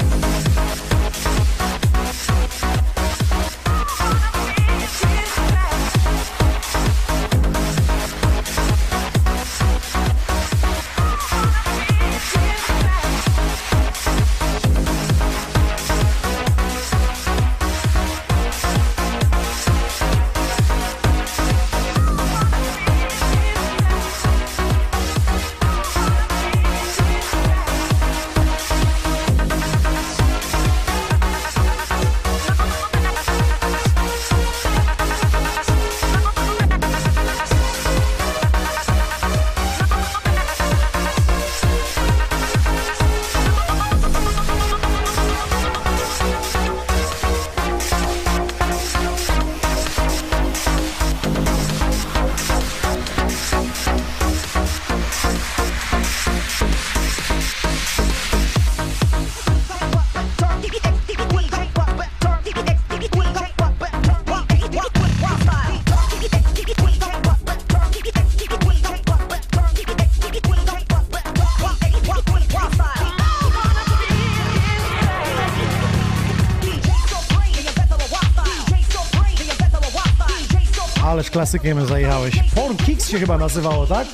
Klasykiem zajechałeś. Porn Kicks się chyba nazywało, tak?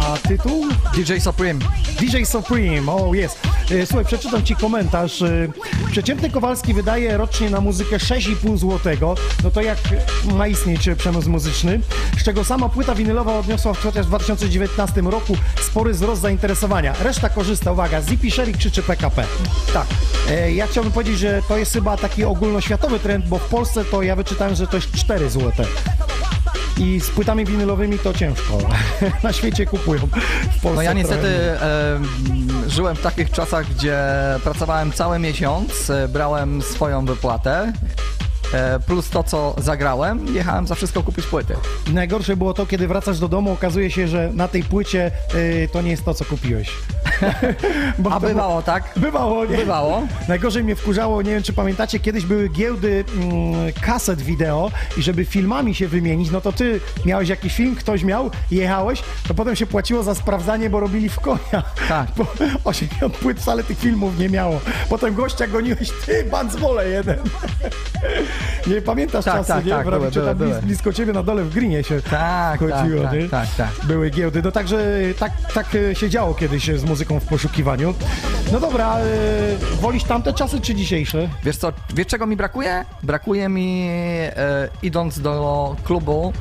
A tytuł? DJ Supreme. DJ Supreme, o jest. E, Słuchaj, przeczytam Ci komentarz. E, Przeciętny Kowalski wydaje rocznie na muzykę 6,5 zł. No to jak ma istnieć przemysł muzyczny? Z czego sama płyta winylowa odniosła chociaż w 2019 roku spory wzrost zainteresowania. Reszta korzysta, uwaga, Zippy Sherry krzyczy PKP. Tak. E, Ja chciałbym powiedzieć, że to jest chyba taki ogólnoświatowy trend, bo w Polsce to ja wyczytałem, że to jest 4 zł. I z płytami winylowymi to ciężko. [laughs] Na świecie kupują. W Polsce No ja niestety e, żyłem w takich czasach, gdzie pracowałem cały miesiąc, e, brałem swoją wypłatę, e, plus to, co zagrałem, jechałem za wszystko kupić płyty. I najgorsze było to, kiedy wracasz do domu, okazuje się, że na tej płycie y, to nie jest to, co kupiłeś. [laughs] A bywało tak? Bywało, nie? Bywało. Najgorzej mnie wkurzało, nie wiem czy pamiętacie, kiedyś były giełdy mm, kaset wideo i żeby filmami się wymienić, no to ty miałeś jakiś film, ktoś miał, jechałeś, to potem się płaciło za sprawdzanie, bo robili w konia. Tak. Bo 80 płyt wcale tych filmów nie miało. Potem gościa goniłeś, ty, bandzwole jeden. [laughs] nie pamiętasz Tak, czasu, tak, nie? tak, były, czy tam były, blisko ciebie na dole w grinie się Tak, chodziło, tak, nie? tak, tak, tak. Były giełdy. No także tak, tak się działo kiedyś z muzyką w poszukiwaniu. No dobra, e, wolisz tamte czasy czy dzisiejsze? Wiesz co, wiesz czego mi brakuje? Brakuje mi, e, idąc do klubu,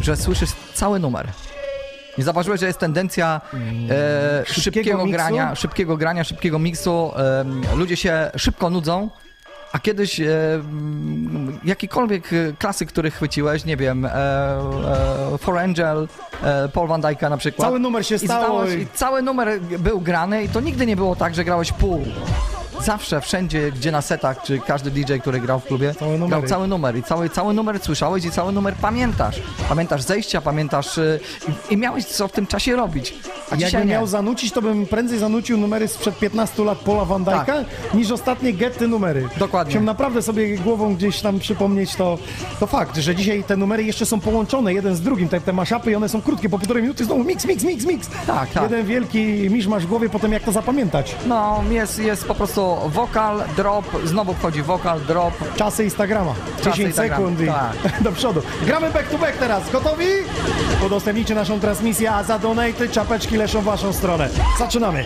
że słyszysz cały numer. Nie zauważyłeś, że jest tendencja e, Szybkiego szybkiego, miksu? grania, szybkiego grania, szybkiego miksu. E, ludzie się szybko nudzą, a kiedyś e, m, jakikolwiek e, klasyk, który chwyciłeś, nie wiem, e, e, For Angel, e, Paul Van Dyka na przykład. Cały numer się I stało zdałeś- i- I cały numer był grany i to nigdy nie było tak, że grałeś pół. Zawsze, wszędzie, gdzie na setach, czy każdy DJ, który grał w klubie, numery. grał cały numer i cały, cały numer słyszałeś i cały numer pamiętasz. Pamiętasz zejścia, pamiętasz y, i, miałeś co w tym czasie robić. A Jakbym miał zanucić, to bym prędzej zanucił numery sprzed 15 lat Paula Van Dyka, Tak. niż ostatnie getty numery. Dokładnie. Chciałem naprawdę sobie głową gdzieś tam przypomnieć to, to fakt, że dzisiaj te numery jeszcze są połączone jeden z drugim, te, te maszapy i one są krótkie, po półtorej minuty znowu mix, mix, mix, mix. Tak, tak. Jeden wielki misz masz w głowie, potem jak to zapamiętać. No, jest, jest po prostu wokal, drop, znowu wchodzi wokal, drop. Czasy Instagrama. Czasy 10 Instagrama, sekund i tak. [laughs] do przodu. Gramy back to back teraz. Gotowi? Udostępnijcie naszą transmisję, a za donaty czapeczki leszą w waszą stronę. Zaczynamy.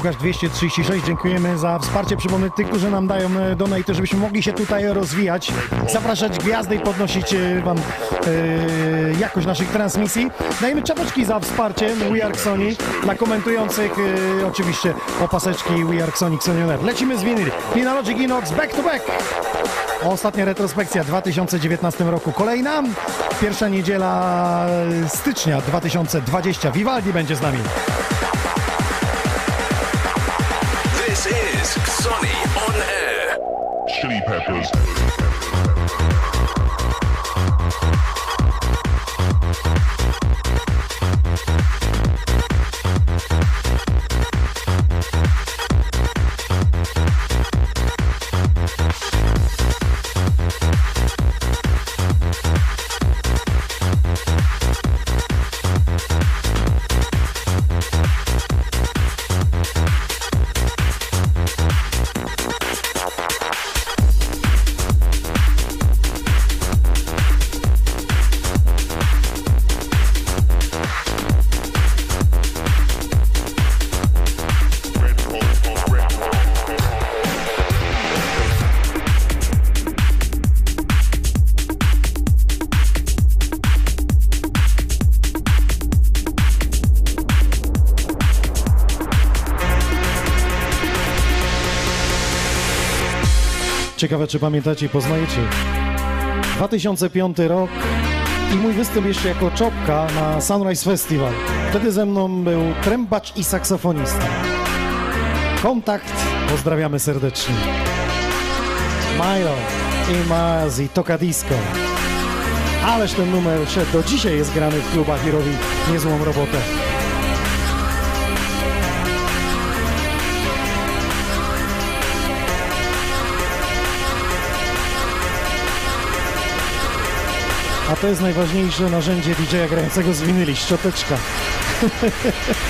Łukasz 236, dziękujemy za wsparcie. Przypomnę tych, którzy nam dają e, donate, żebyśmy mogli się tutaj rozwijać, zapraszać gwiazdy i podnosić e, wam e, jakość naszych transmisji. Dajemy czapeczki za wsparcie We Are Sony dla komentujących e, oczywiście opaseczki We Are Sony Xonioner. Lecimy z winyl. Finalogic Inox back to back. Ostatnia retrospekcja w 2019 roku. Kolejna pierwsza niedziela stycznia 2020. Vivaldi będzie z nami. Chili peppers. Ciekawe, czy pamiętacie i poznajecie. 2005 rok i mój występ jeszcze jako czopka na Sunrise Festival. Wtedy ze mną był trębacz i saksofonista. Kontakt, pozdrawiamy serdecznie. Milo i Miles i Toka Disco. Ależ ten numer szedł, do dzisiaj jest grany w klubach i robi niezłą robotę. To jest najważniejsze narzędzie DJ-a grającego z winyli, szczoteczka. [laughs]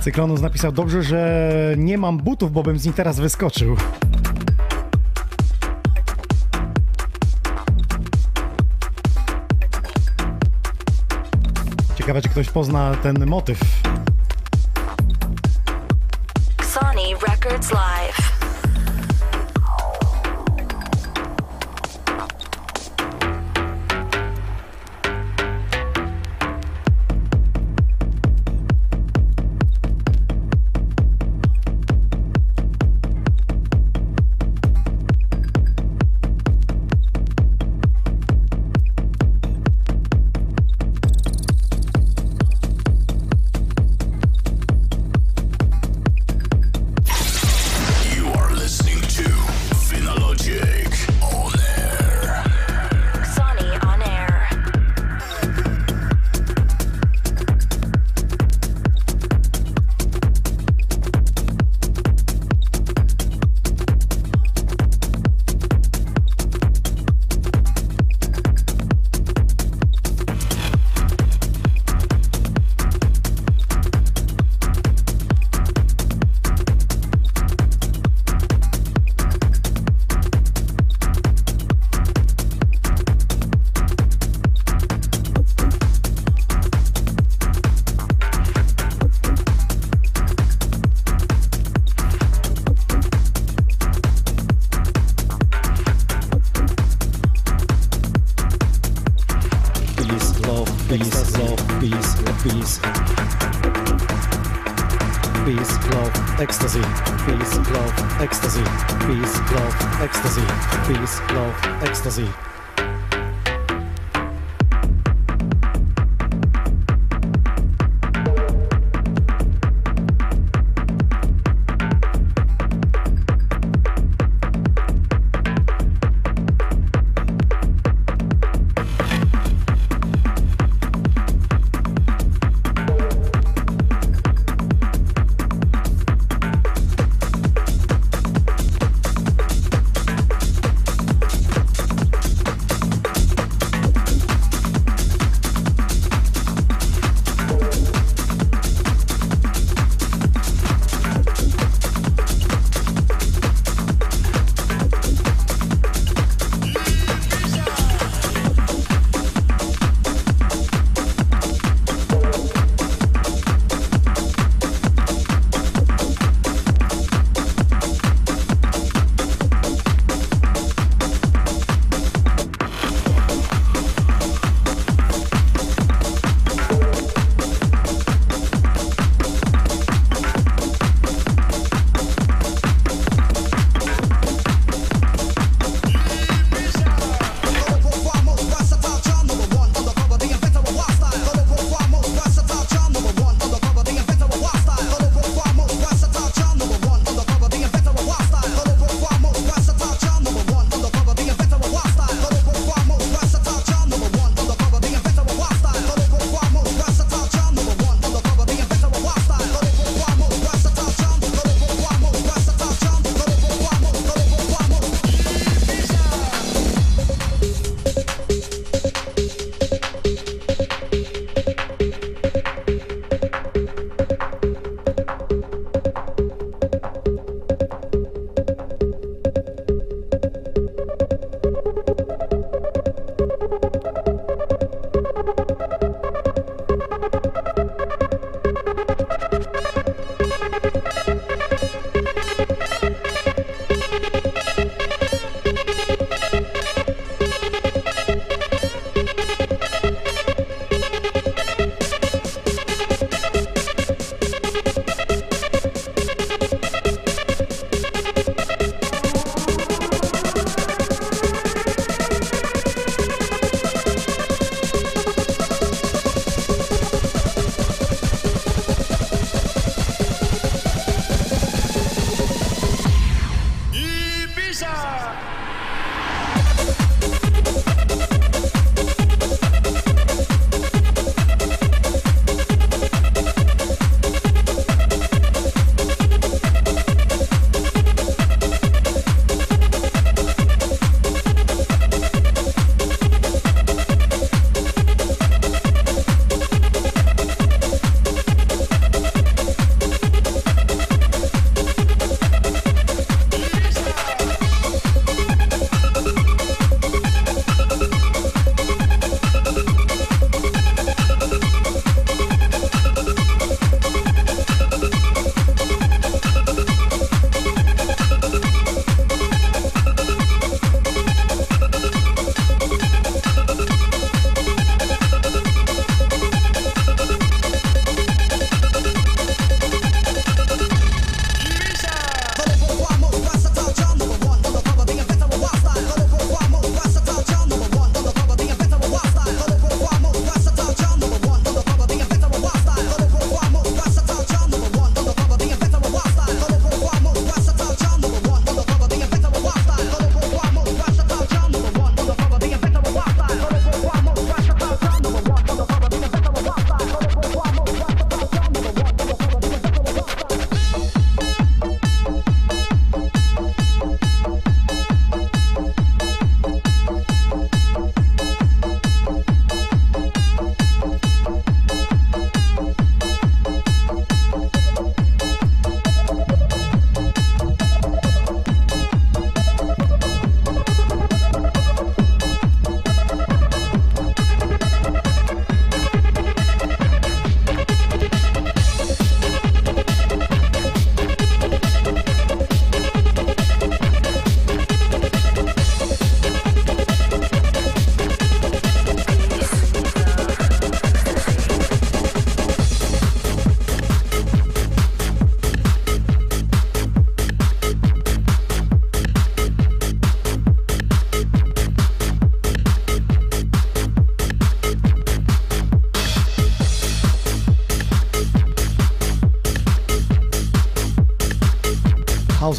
Cyklonus napisał dobrze, że nie mam butów, bo bym z nich teraz wyskoczył. Ciekawe, czy ktoś pozna ten motyw. Sonny Records Live.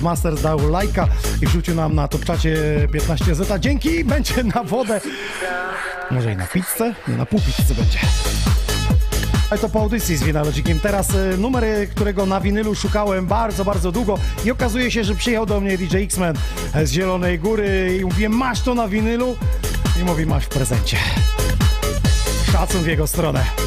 House Masters dał lajka i wrzucił nam na topczacie 15 zeta. Dzięki, będzie na wodę. Może i na pizzę? Nie, na pół pizzy będzie. Ale to po audycji z Winalogikiem. Teraz y, numer, y, którego na winylu szukałem bardzo, bardzo długo i okazuje się, że przyjechał do mnie DJ X-Men z Zielonej Góry i mówię, masz to na winylu? I mówi, masz w prezencie. Szacun w jego stronę.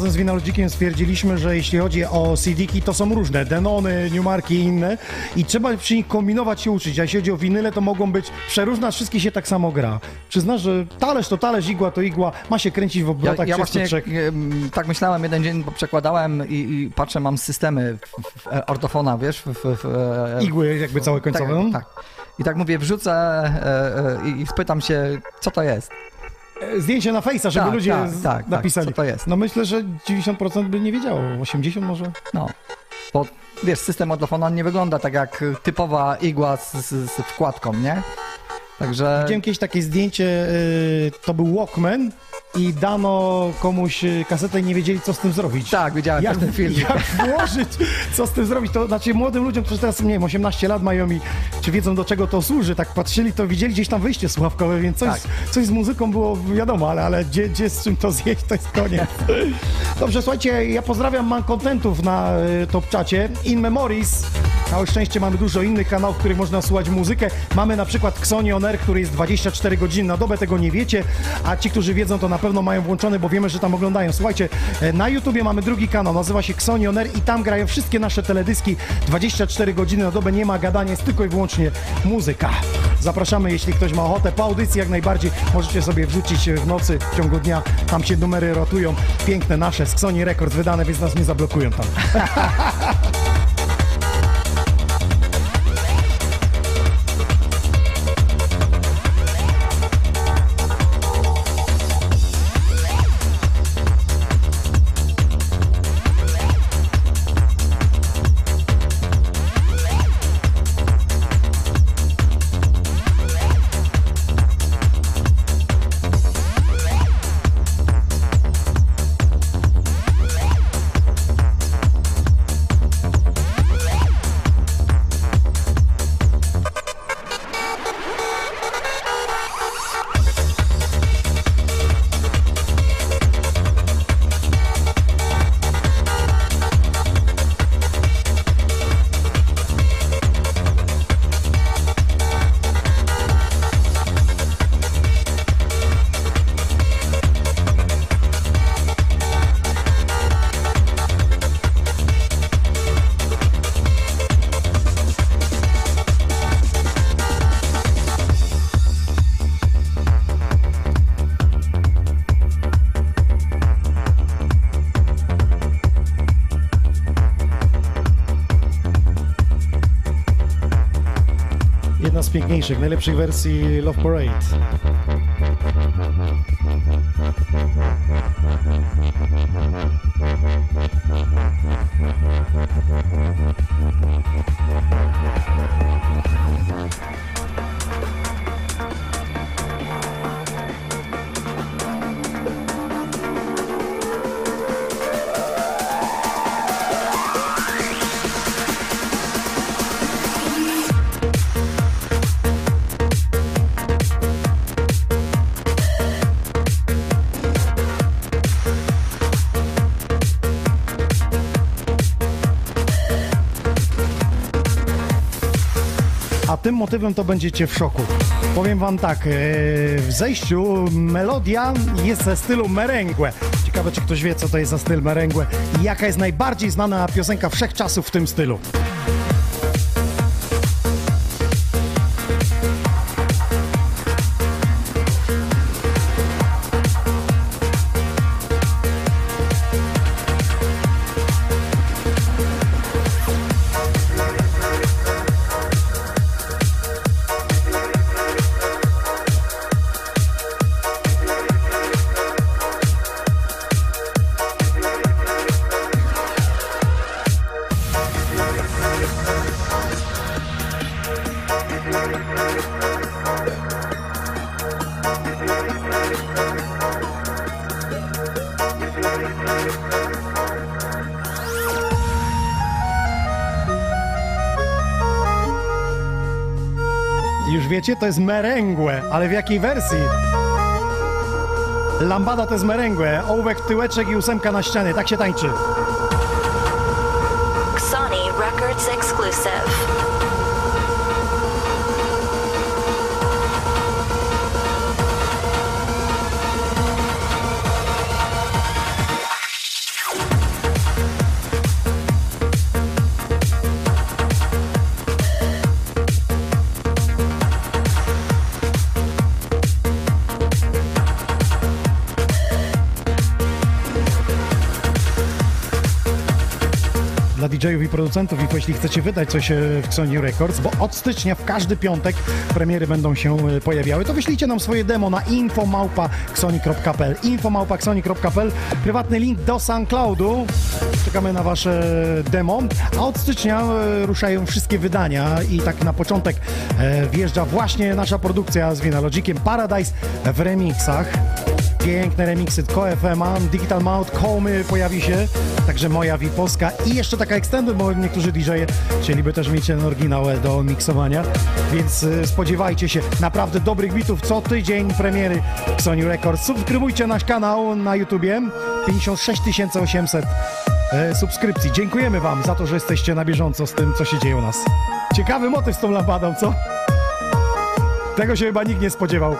Razem z Winalogikiem stwierdziliśmy, że jeśli chodzi o CD-ki, to są różne, Denony, Newmarki i inne i trzeba przy nich kombinować się uczyć, a jeśli chodzi o winyle, to mogą być przeróżne, a wszystkie się tak samo gra. Przyznasz, że talerz to talerz, igła to igła, ma się kręcić w Ja, obrotach ja właśnie 33. em, tak myślałem jeden dzień, bo przekładałem i, i patrzę, mam systemy w, w, w ortofona, wiesz, w, w, e, Igły jakby całe końcowe. Tak, tak. I tak mówię, wrzucę e, e, i, i spytam się, co to jest. Zdjęcie na fejsa, żeby Tak, ludzie tak, tak, tak, napisali. co to jest? No myślę, że 90% by nie wiedziało, 80 może. No, bo wiesz, system ortofona nie wygląda tak jak typowa igła z, z, z wkładką, nie? Także... Widziałem kiedyś takie zdjęcie, y, to był Walkman i dano komuś y, kasetę i nie wiedzieli, co z tym zrobić. Tak, widziałem jak, ten filmik. [laughs] Jak włożyć, co z tym zrobić? To znaczy młodym ludziom, którzy teraz, nie wiem, 18 lat mają i czy wiedzą, do czego to służy, tak patrzyli, to widzieli gdzieś tam wyjście słuchawkowe, więc coś, Tak. coś z muzyką było wiadomo, ale, ale gdzie, gdzie z czym to zjeść, to jest koniec. [laughs] Dobrze, słuchajcie, ja pozdrawiam mankontentów na y, top czacie. In Memories. Na szczęście mamy dużo innych kanałów, w których można słuchać muzykę. Mamy na przykład Xoni On Air, który jest 24 godziny na dobę, tego nie wiecie, a ci, którzy wiedzą, to na pewno mają włączony, bo wiemy, że tam oglądają. Słuchajcie, e, na YouTubie mamy drugi kanał, nazywa się Xoni On Air i tam grają wszystkie nasze teledyski 24 godziny na dobę, nie ma gadania, jest tylko i wyłącznie muzyka. Zapraszamy, jeśli ktoś ma ochotę, po audycji jak najbardziej możecie sobie wrzucić w nocy, w ciągu dnia, tam się numery rotują, piękne nasze, z Xoni Records wydane, więc nas nie zablokują tam. [laughs] Piękniejszych, najlepszych wersji Love Parade. Motywem to będziecie w szoku. Powiem wam tak, e, w zejściu melodia jest ze stylu merengue. Ciekawe, czy ktoś wie, co to jest za styl merengue i jaka jest najbardziej znana piosenka wszechczasów w tym stylu. Wiecie, to jest merengue, ale w jakiej wersji? Lambada to jest merengue, ołówek, tyłeczek i ósemka na ścianie, tak się tańczy. Sony Records exclusive. DJ-ów i producentów. I jeśli chcecie wydać coś e, w Sony Records, bo od stycznia w każdy piątek premiery będą się e, pojawiały, to wyślijcie nam swoje demo na infomałpa.xoni.pl infomałpa.xoni.pl prywatny link do SoundCloudu. Czekamy na wasze demo, a od stycznia e, ruszają wszystkie wydania. I tak na początek e, wjeżdża właśnie nasza produkcja z Vinalogiciem Paradise w remixach Piękne remiksy, KFM, Digital Mouth, Komy pojawi się, także moja Wipolska i jeszcze taka extended, bo niektórzy DJ-e chcieliby też mieć ten oryginał do miksowania, więc y, spodziewajcie się naprawdę dobrych bitów co tydzień premiery Sony Records. Subskrybujcie nasz kanał na YouTubie, 56 800 e, subskrypcji. Dziękujemy Wam za to, że jesteście na bieżąco z tym, co się dzieje u nas. Ciekawy motyw z tą lambadą, co? Tego się chyba nikt nie spodziewał.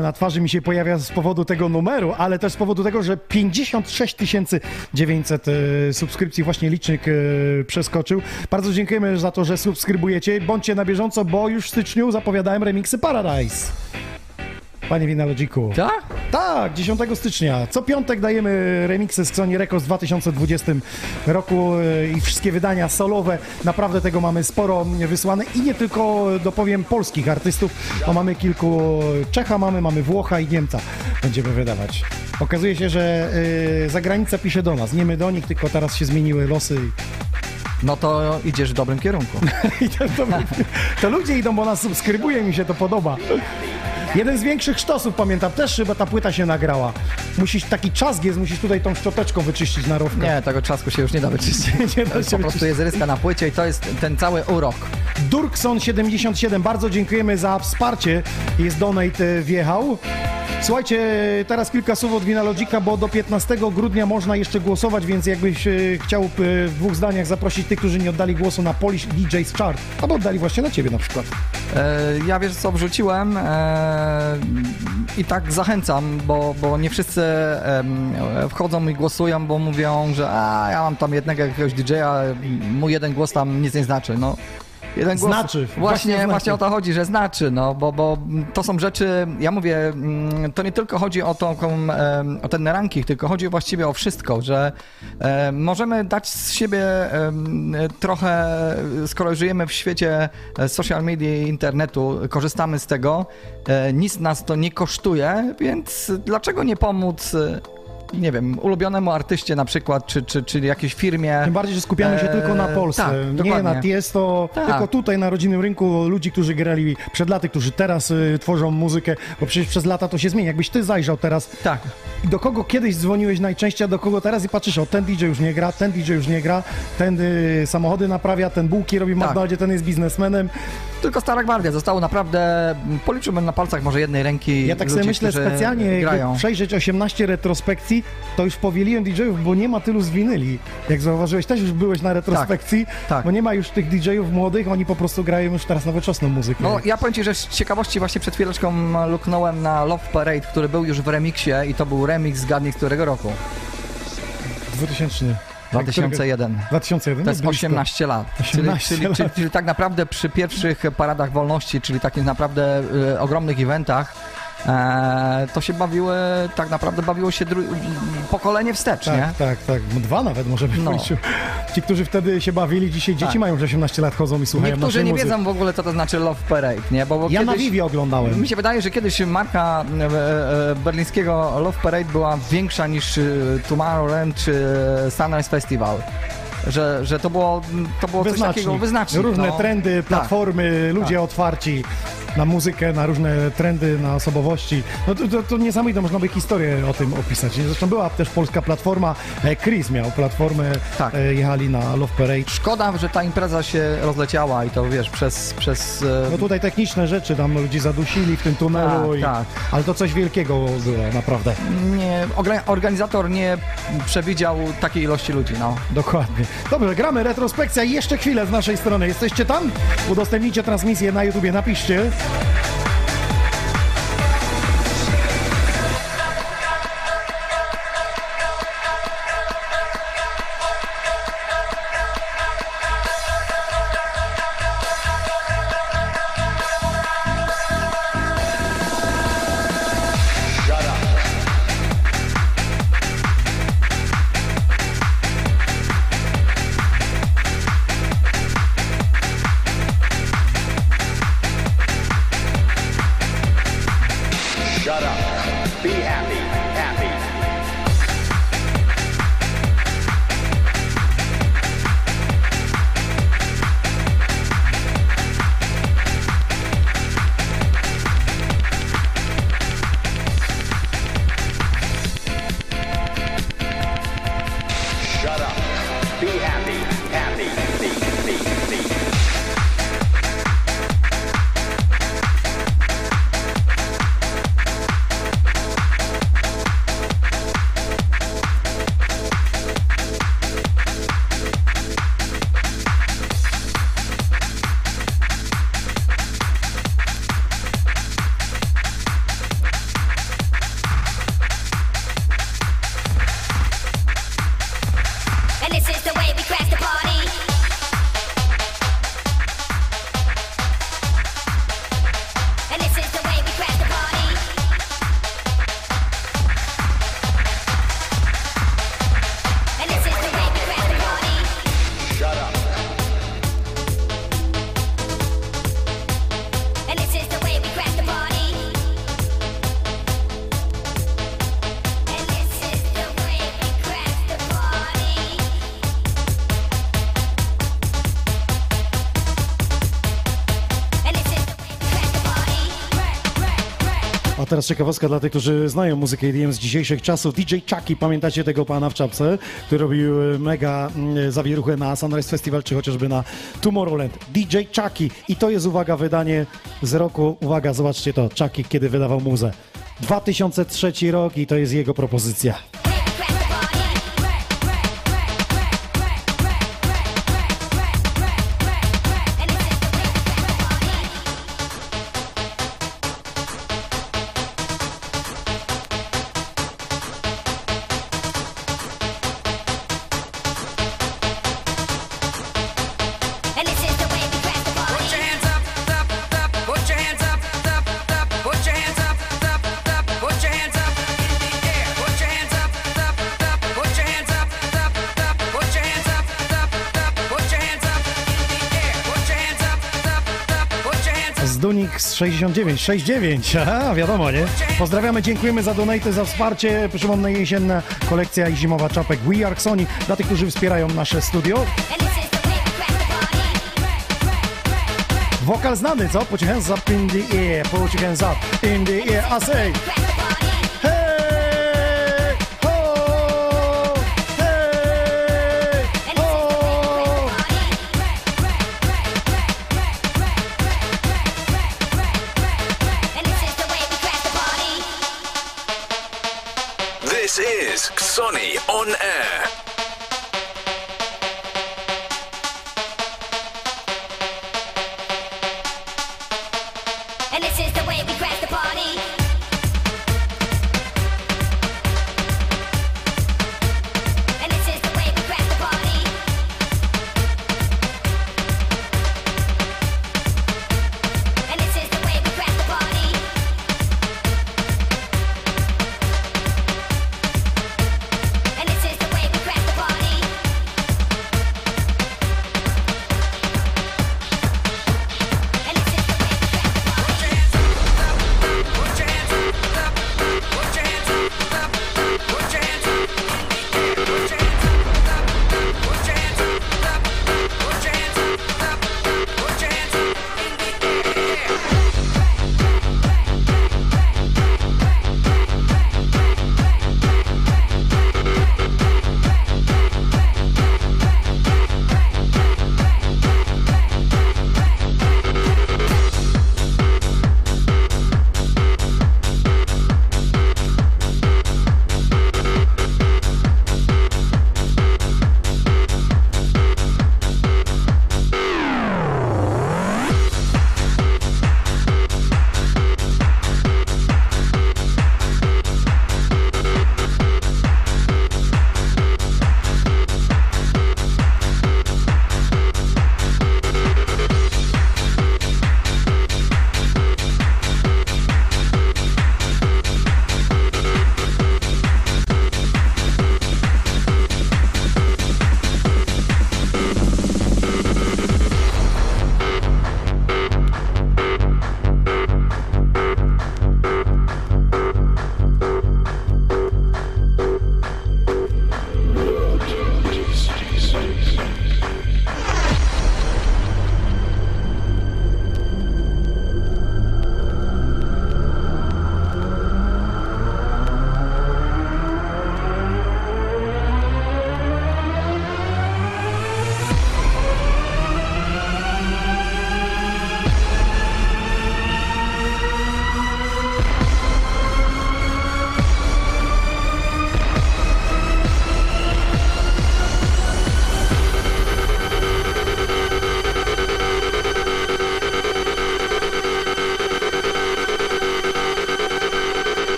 Na twarzy mi się pojawia z powodu tego numeru, ale też z powodu tego, że 56 900 e, subskrypcji właśnie licznik e, przeskoczył. Bardzo dziękujemy za to, że subskrybujecie. Bądźcie na bieżąco, bo już w styczniu zapowiadałem remiksy Paradise. Panie Winalogiku. Tak? Tak, 10 stycznia. Co piątek dajemy remiksy z Sony Records w 2020 roku e, i wszystkie wydania solowe. Naprawdę tego mamy sporo wysłane i nie tylko dopowiem polskich artystów, bo mamy kilku Czecha, mamy, mamy Włocha i Niemca będziemy wydawać. Okazuje się, że y, zagranica pisze do nas, nie my do nich, tylko teraz się zmieniły losy. No to idziesz w dobrym kierunku. [laughs] To, to, to ludzie idą, bo nas subskrybuje, mi się to podoba. Jeden z większych sztosów, pamiętam, też chyba ta płyta się nagrała. Musisz, taki czas jest, musisz tutaj tą szczoteczką wyczyścić na rowkę. Nie, tego czasku się już nie da wyczyścić. [laughs] Nie da się po prostu jest ryska na płycie i to jest ten cały urok. Durkson77, bardzo dziękujemy za wsparcie. Jest donate e, wjechał. Słuchajcie, teraz kilka słów od Winalogika, bo do 15 grudnia można jeszcze głosować, więc jakbyś e, chciał e, w dwóch zdaniach zaprosić tych, którzy nie oddali głosu na Polish DJ's Chart, albo oddali właśnie na ciebie na przykład. Ja wiesz co, wrzuciłem i tak zachęcam, bo, bo nie wszyscy em, wchodzą i głosują, bo mówią, że a, ja mam tam jednego jakiegoś DJ-a, mój jeden głos tam nic nie znaczy. No, jeden głos, Znaczy, właśnie Właśnie, znaczy. właśnie o to chodzi, że znaczy, no, bo, bo to są rzeczy, ja mówię, mm, to nie tylko chodzi o, em, o ten ranking, tylko chodzi właściwie o wszystko, że możemy dać z siebie trochę, skoro żyjemy w świecie e, social media i internetu, korzystamy z tego, e, nic nas to nie kosztuje, więc dlaczego nie pomóc nie wiem, ulubionemu artyście na przykład, czy, czy, czy jakiejś firmie. Tym bardziej, że skupiamy się E, tylko na Polsce, tak, nie dokładnie. na Tiesto, Tak. tylko tutaj na rodzinnym rynku ludzi, którzy grali przed laty, którzy teraz y, tworzą muzykę, bo przecież przez lata to się zmienia. Jakbyś ty zajrzał teraz Tak. do kogo kiedyś dzwoniłeś najczęściej, a do kogo teraz i patrzysz, o ten DJ już nie gra, ten DJ już nie gra, ten y, samochody naprawia, ten bułki robi w Tak. McDonaldzie, ten jest biznesmenem. Tylko Stara Gwardia zostało naprawdę, policzyłbym na palcach może jednej ręki Ja tak ludzi, sobie myślę specjalnie, grają. przejrzeć 18 retrospekcji, to już powieliłem DJ-ów, bo nie ma tylu z winyli. Jak zauważyłeś, też już byłeś na retrospekcji, tak. bo nie ma już tych DJ-ów młodych, oni po prostu grają już teraz nowoczesną muzykę. No, ja powiem Ci, że z ciekawości właśnie przed chwileczką luknąłem na Love Parade, który był już w remiksie i to był remix, zgadnij z którego roku. 2000. 2001. 2001? To jest no blisko. 18 lat. 18 czyli, czyli, lat. Czyli, czyli tak naprawdę przy pierwszych paradach wolności, czyli takich naprawdę e, ogromnych eventach, e, to się bawiły, tak naprawdę bawiło się pokolenie wstecz, nie? Tak, tak, tak. Dwa nawet możemy No. powiedzieć. Ci, którzy wtedy się bawili, dzisiaj dzieci Tak. mają już 18 lat, chodzą i słuchają Niektórzy nie muzyki. wiedzą w ogóle, co to znaczy Love Parade, nie? Bo, bo Ja na kiedyś, Vivi oglądałem. Mi się wydaje, że kiedyś marka e, e, berlińskiego Love Parade była większa niż Tomorrowland czy Sunrise Festival. Że, że to było, to było coś takiego wyznacznik. Różne no. trendy, platformy, ludzie Tak. otwarci na muzykę, na różne trendy, na osobowości. No to, to, to niesamowite, można by historię o tym opisać. Zresztą była też polska platforma, e, Chris miał platformę, Tak. e, jechali na Love Parade. Szkoda, że ta impreza się rozleciała i to wiesz, przez. przez e, No tutaj techniczne rzeczy, tam ludzi zadusili w tym tunelu, Tak, i, tak. ale to coś wielkiego było, naprawdę. nie, orga- organizator nie przewidział takiej ilości ludzi. No. Dokładnie. Dobrze, gramy retrospekcja i jeszcze chwilę z naszej strony. Jesteście tam? Udostępnijcie transmisję na YouTubie, napiszcie. Bye. Teraz ciekawostka dla tych, którzy znają muzykę EDM z dzisiejszych czasów. DJ Chucky, pamiętacie tego pana w czapce, który robił e, mega mm, zawieruchę na Sunrise Festival, czy chociażby na Tomorrowland. DJ Chucky. I to jest, uwaga, wydanie z roku, uwaga, zobaczcie to, Chucky, kiedy wydawał muzę. 2003 rok i to jest jego propozycja. Dunik z 69, 69, aha, wiadomo, nie? Pozdrawiamy, dziękujemy za donate, za wsparcie. Przypomnę, jesienna kolekcja i zimowa czapek We Are Sony dla tych, którzy wspierają nasze studio. Wokal znany, co? Put your hands up in the air, put your hands up in the air, I say on Air.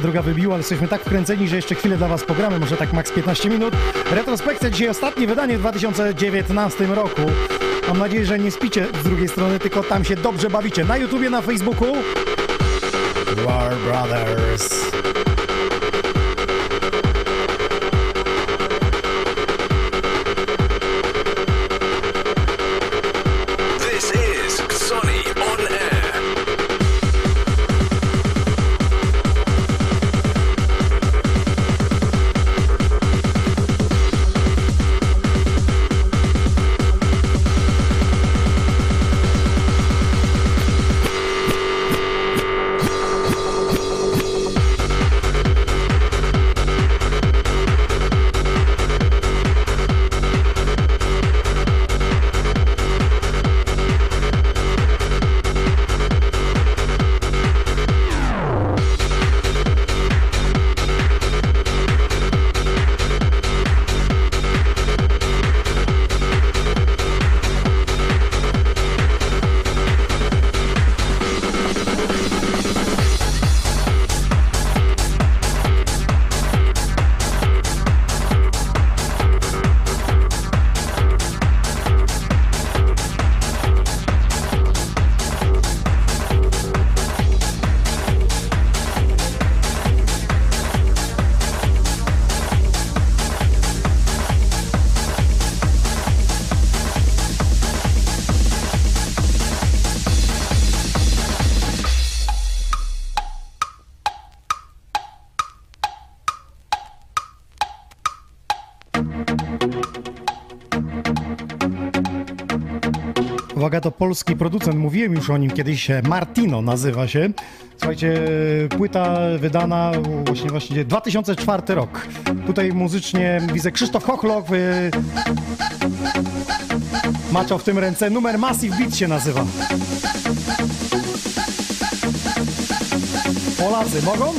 22 wybiła, ale jesteśmy tak wkręceni, że jeszcze chwilę dla Was pogramy, może tak maks 15 minut. Retrospekcja dzisiaj ostatnie wydanie w 2019 roku. Mam nadzieję, że nie spicie z drugiej strony, tylko tam się dobrze bawicie. Na YouTubie, na Facebooku. War Brothers. Uwaga, to polski producent, mówiłem już o nim kiedyś, e, Martino nazywa się. Słuchajcie, płyta wydana właśnie właśnie 2004 rok. Tutaj muzycznie widzę Krzysztof Hochloch, y, maczał w tym ręce, numer Massive Beat się nazywa. Polacy mogą?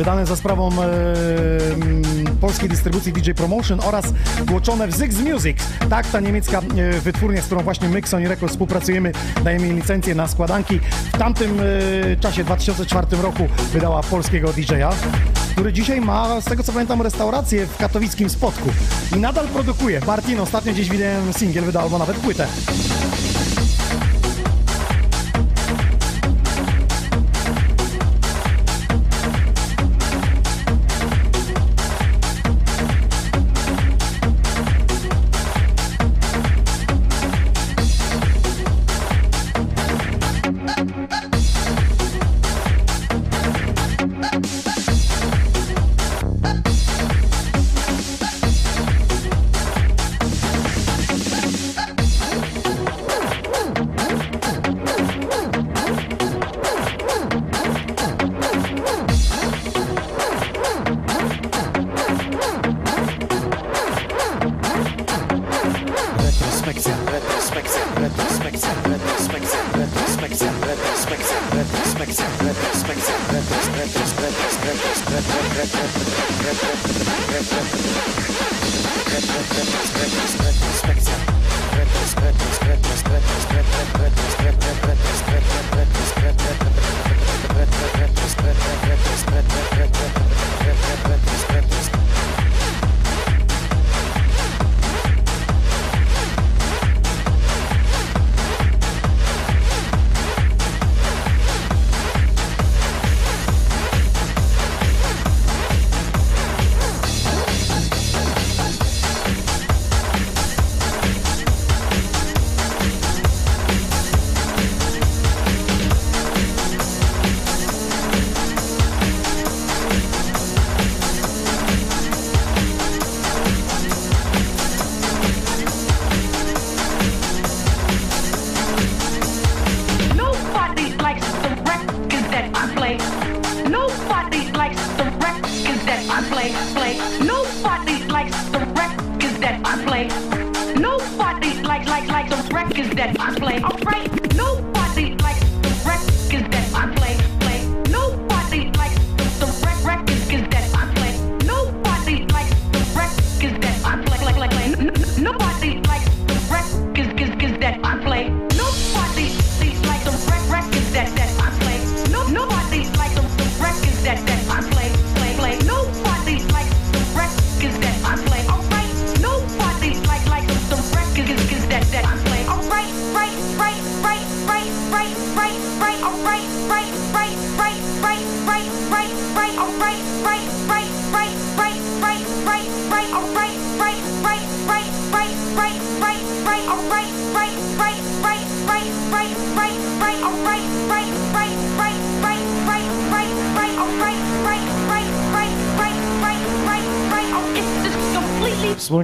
Wydane za sprawą e, mm, polskiej dystrybucji DJ Promotion oraz tłoczone w Zyx Music. Tak, ta niemiecka e, wytwórnia, z którą właśnie my, Sony Records, współpracujemy, dajemy jej licencję na składanki. W tamtym e, czasie, 2004 roku, wydała polskiego DJ-a, który dzisiaj ma, z tego co pamiętam, restaurację w katowickim Spotku. I nadal produkuje. Martin, ostatnio gdzieś widziałem singiel, wydał albo nawet płytę.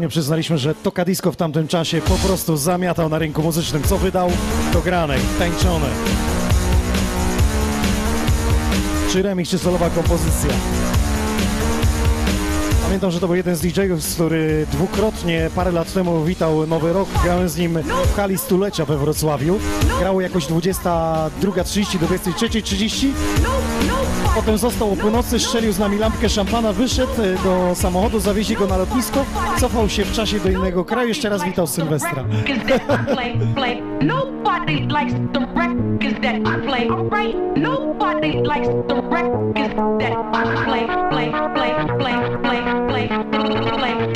Przyznaliśmy, że Toka Disco w tamtym czasie po prostu zamiatał na rynku muzycznym. Co wydał? To grane, tańczone. Czy remix, czy solowa kompozycja. Pamiętam, że to był jeden z DJ-ów, który dwukrotnie parę lat temu witał Nowy Rok. Grałem z nim w hali stulecia we Wrocławiu. Grało jakoś 22.30 do 23.30. Potem został o północy, strzelił z nami lampkę szampana, wyszedł e, do samochodu, zawieźli go na lotnisko, cofał się w czasie do innego kraju. Jeszcze raz witał Sylwestra. away.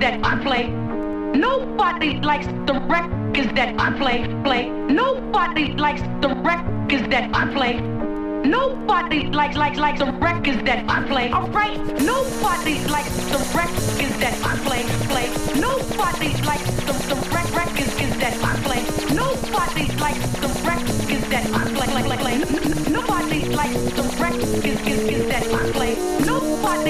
That I play. Nobody likes the records that I play, play. Nobody likes the records that I play. Nobody likes likes likes the records that I play. Alright, nobody likes the records that I play, play. Nobody likes the the rec- records that I play. Nobody likes the records that I play, play, play, play. Nobody likes the records that I play.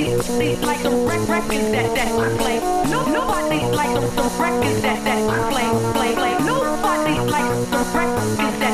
Nobody likes the rec- records that that I play. No, nobody likes the, the records that that I play, play, play. Nobody likes the records that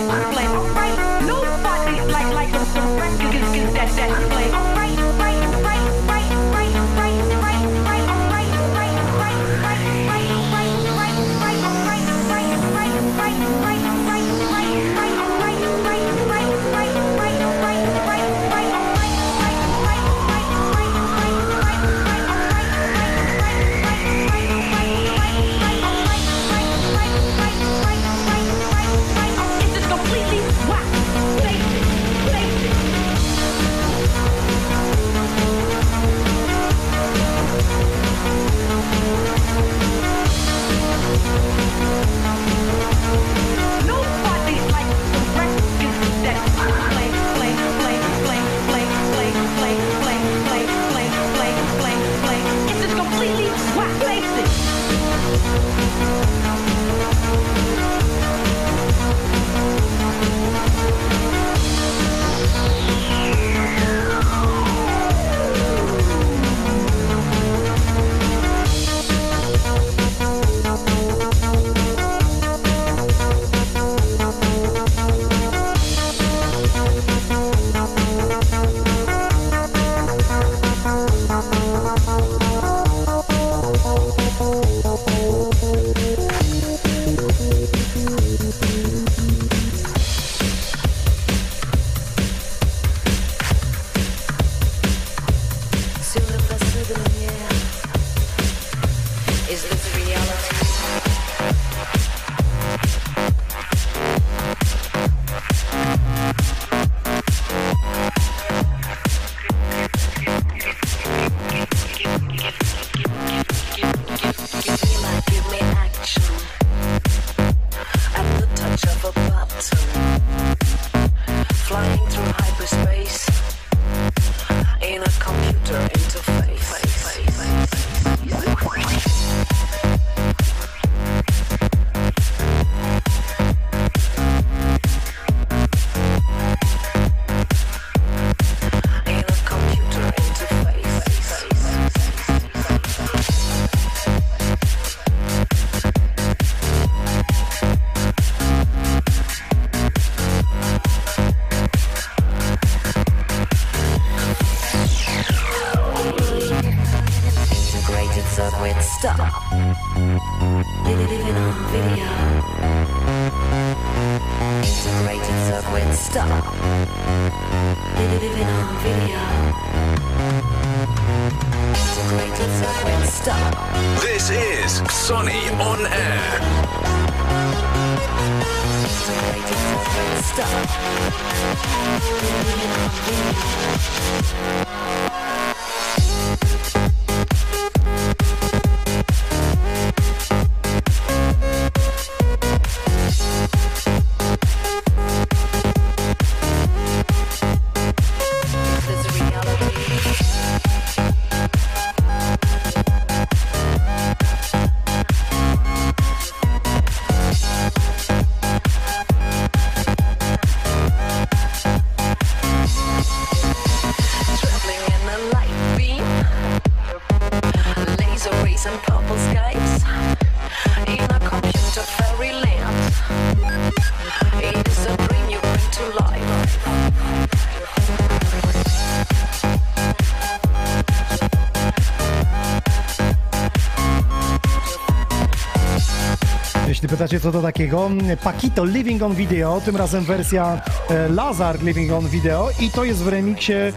Jeśli pytacie co to takiego, Paquito Living on Video, tym razem wersja e, Lazar Living on Video i to jest w remiksie e,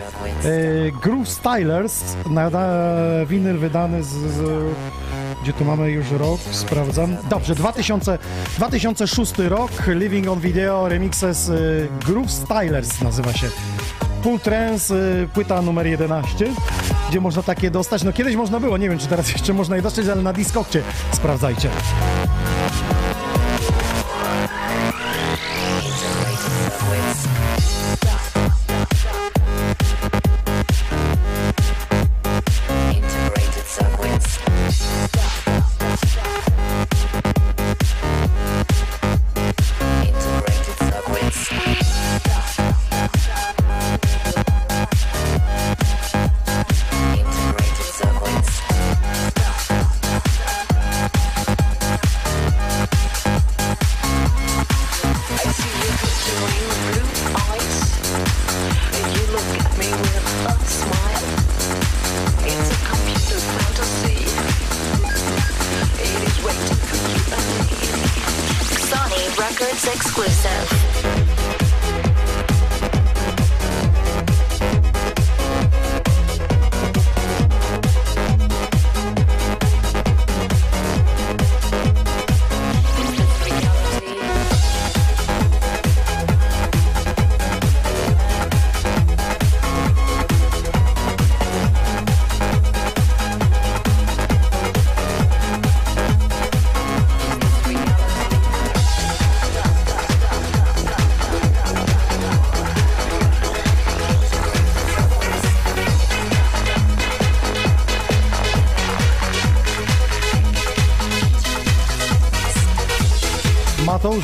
Groove Stylers, na, na winyl wydany z, z gdzie tu mamy już rok, sprawdzam. Dobrze, 2000, 2006 rok, Living on Video, remixes e, Groove Stylers nazywa się. Full Trance, y, płyta numer 11, gdzie można takie dostać. No kiedyś można było, nie wiem czy teraz jeszcze można je dostać, ale na Discogcie sprawdzajcie.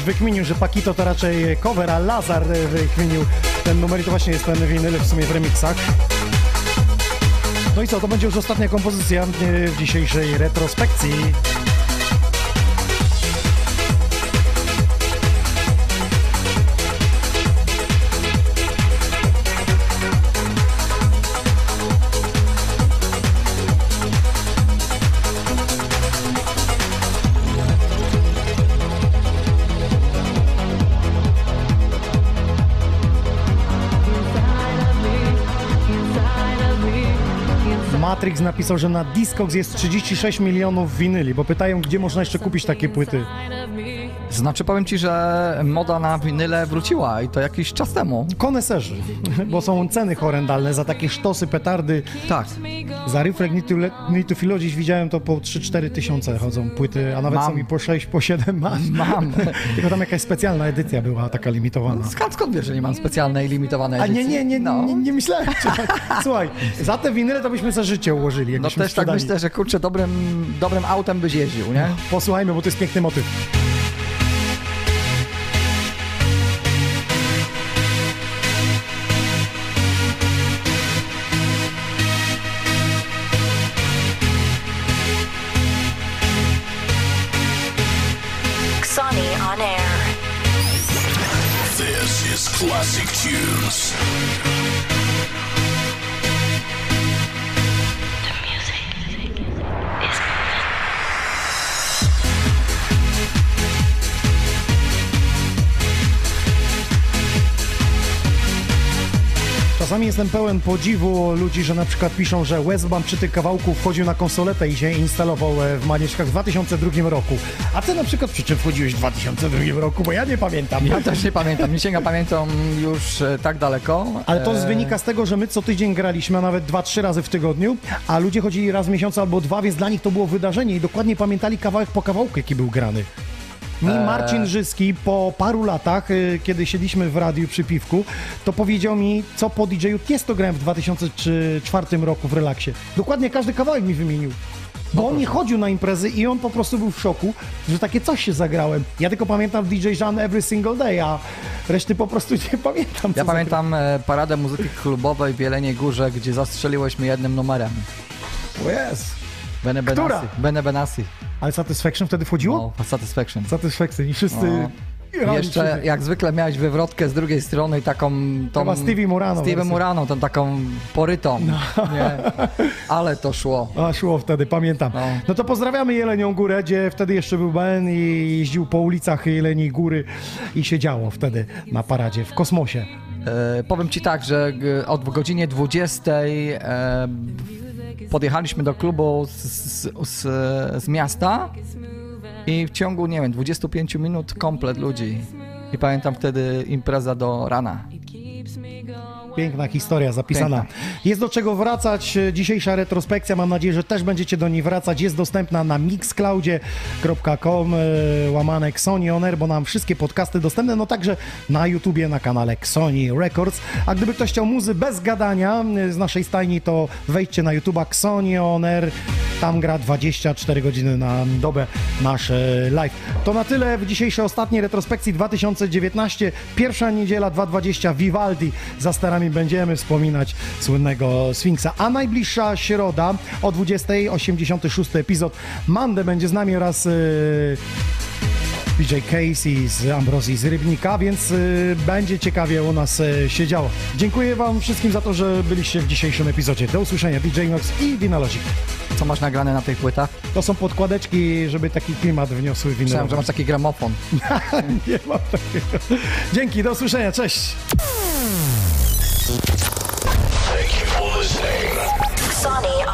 Wykminił, że Pakito to raczej cover, a Lazar e, wykminił ten numer i to właśnie jest ten winyl w sumie w remixach. No i co, to będzie już ostatnia kompozycja e, w dzisiejszej retrospekcji. Matrix napisał, że na Discogs jest 36 milionów winyli, bo pytają, gdzie można jeszcze kupić takie płyty. Znaczy powiem ci, że moda na winyle wróciła i to jakiś czas temu. Koneserzy, bo są ceny horrendalne za takie sztosy, petardy. Tak. Za Reflect Need to, Le- Need to Filo dziś widziałem to po 3-4 tysiące chodzą płyty, a nawet Mam. są i po 6, po 7 masz. Mam. [laughs] Tylko tam jakaś specjalna edycja była taka limitowana. Skąd, skąd wiesz, że nie mam specjalnej, limitowanej A edycji? nie, nie, nie, No. nie, nie myślałem. Słuchaj, za te winyle to byśmy za życie ułożyli. No też tak sprzedali. myślę, że kurczę, dobrym, dobrym autem byś jeździł, nie? Posłuchajmy, bo to jest piękny motyw. iTunes. Czasami jestem pełen podziwu ludzi, że na przykład piszą, że Westbam przy tych kawałku wchodził na konsoletę i się instalował e, w Manieczkach w 2002 roku. A ty na przykład przy czym wchodziłeś w 2002 roku, bo ja nie pamiętam. Ja też nie pamiętam, nie sięga pamiętam już e, tak daleko. Ale to E, wynika z tego, że my co tydzień graliśmy, a nawet dwa, trzy razy w tygodniu, a ludzie chodzili raz w miesiącu albo dwa, więc dla nich to było wydarzenie i dokładnie pamiętali kawałek po kawałku, jaki był grany. Mi Eee. Marcin Żyski po paru latach, y, kiedy siedliśmy w radiu przy piwku, to powiedział mi, co po DJ-u Tiesto grałem w 2004 roku w relaksie. Dokładnie każdy kawałek mi wymienił. Bo on nie chodził na imprezy i on po prostu był w szoku, że takie coś się zagrałem. Ja tylko pamiętam DJ Jean Every Single Day, a reszty po prostu [laughs] nie pamiętam. co Ja pamiętam e, paradę muzyki klubowej w Jeleniej Górze, gdzie zastrzeliłeś jednym numerem. zagrałem. O jest. Bene Która? Benassi. Bene Benassi. Ale Satisfaction wtedy wchodziło? No, Satisfaction. Satysfakcje i wszyscy... No. grali Jeszcze jak zwykle miałeś wywrotkę z drugiej strony taką... Tą, Chyba Stevie Murano Stevie. Murano, tą taką porytą. Nie. Ale to szło. A szło wtedy, pamiętam. No. No. to pozdrawiamy Jelenią Górę, gdzie wtedy jeszcze był Ben i jeździł po ulicach Jeleniej Góry i siedziało wtedy na paradzie w kosmosie. E, powiem ci tak, że od godzinie 20 e, podjechaliśmy do klubu z, z, z, z miasta i w ciągu, nie wiem, 25 minut komplet ludzi. I pamiętam wtedy impreza do rana. Piękna historia zapisana. Jest do czego wracać. Dzisiejsza retrospekcja, mam nadzieję, że też będziecie do niej wracać. Jest dostępna na mixcloudzie.com e, łamanek Sony On Air, bo nam wszystkie podcasty dostępne, no także na YouTubie, na kanale Sony Records. A gdyby ktoś chciał muzy bez gadania e, z naszej stajni, to wejdźcie na YouTuba Sony On Air. Tam gra 24 godziny na dobę nasz e, live. To na tyle w dzisiejszej ostatniej retrospekcji 2019. Pierwsza niedziela 2.20 Vivaldi. Za starami będziemy wspominać słynnego Sfinksa. A najbliższa środa o 20.00 86 epizod. Mande będzie z nami oraz... Yy... DJ Casey z Ambrozji z Rybnika, więc y, będzie ciekawie u nas y, się działo. Dziękuję Wam wszystkim za to, że byliście w dzisiejszym epizodzie. Do usłyszenia DJ Nox i Winalogic. Co masz nagrane na tych płytach? To są podkładeczki, żeby taki klimat wniosły Myślałem, winylowy. że masz taki gramofon. [laughs] Nie mam takiego. Dzięki, do usłyszenia, cześć! Thank you for listening. Sonny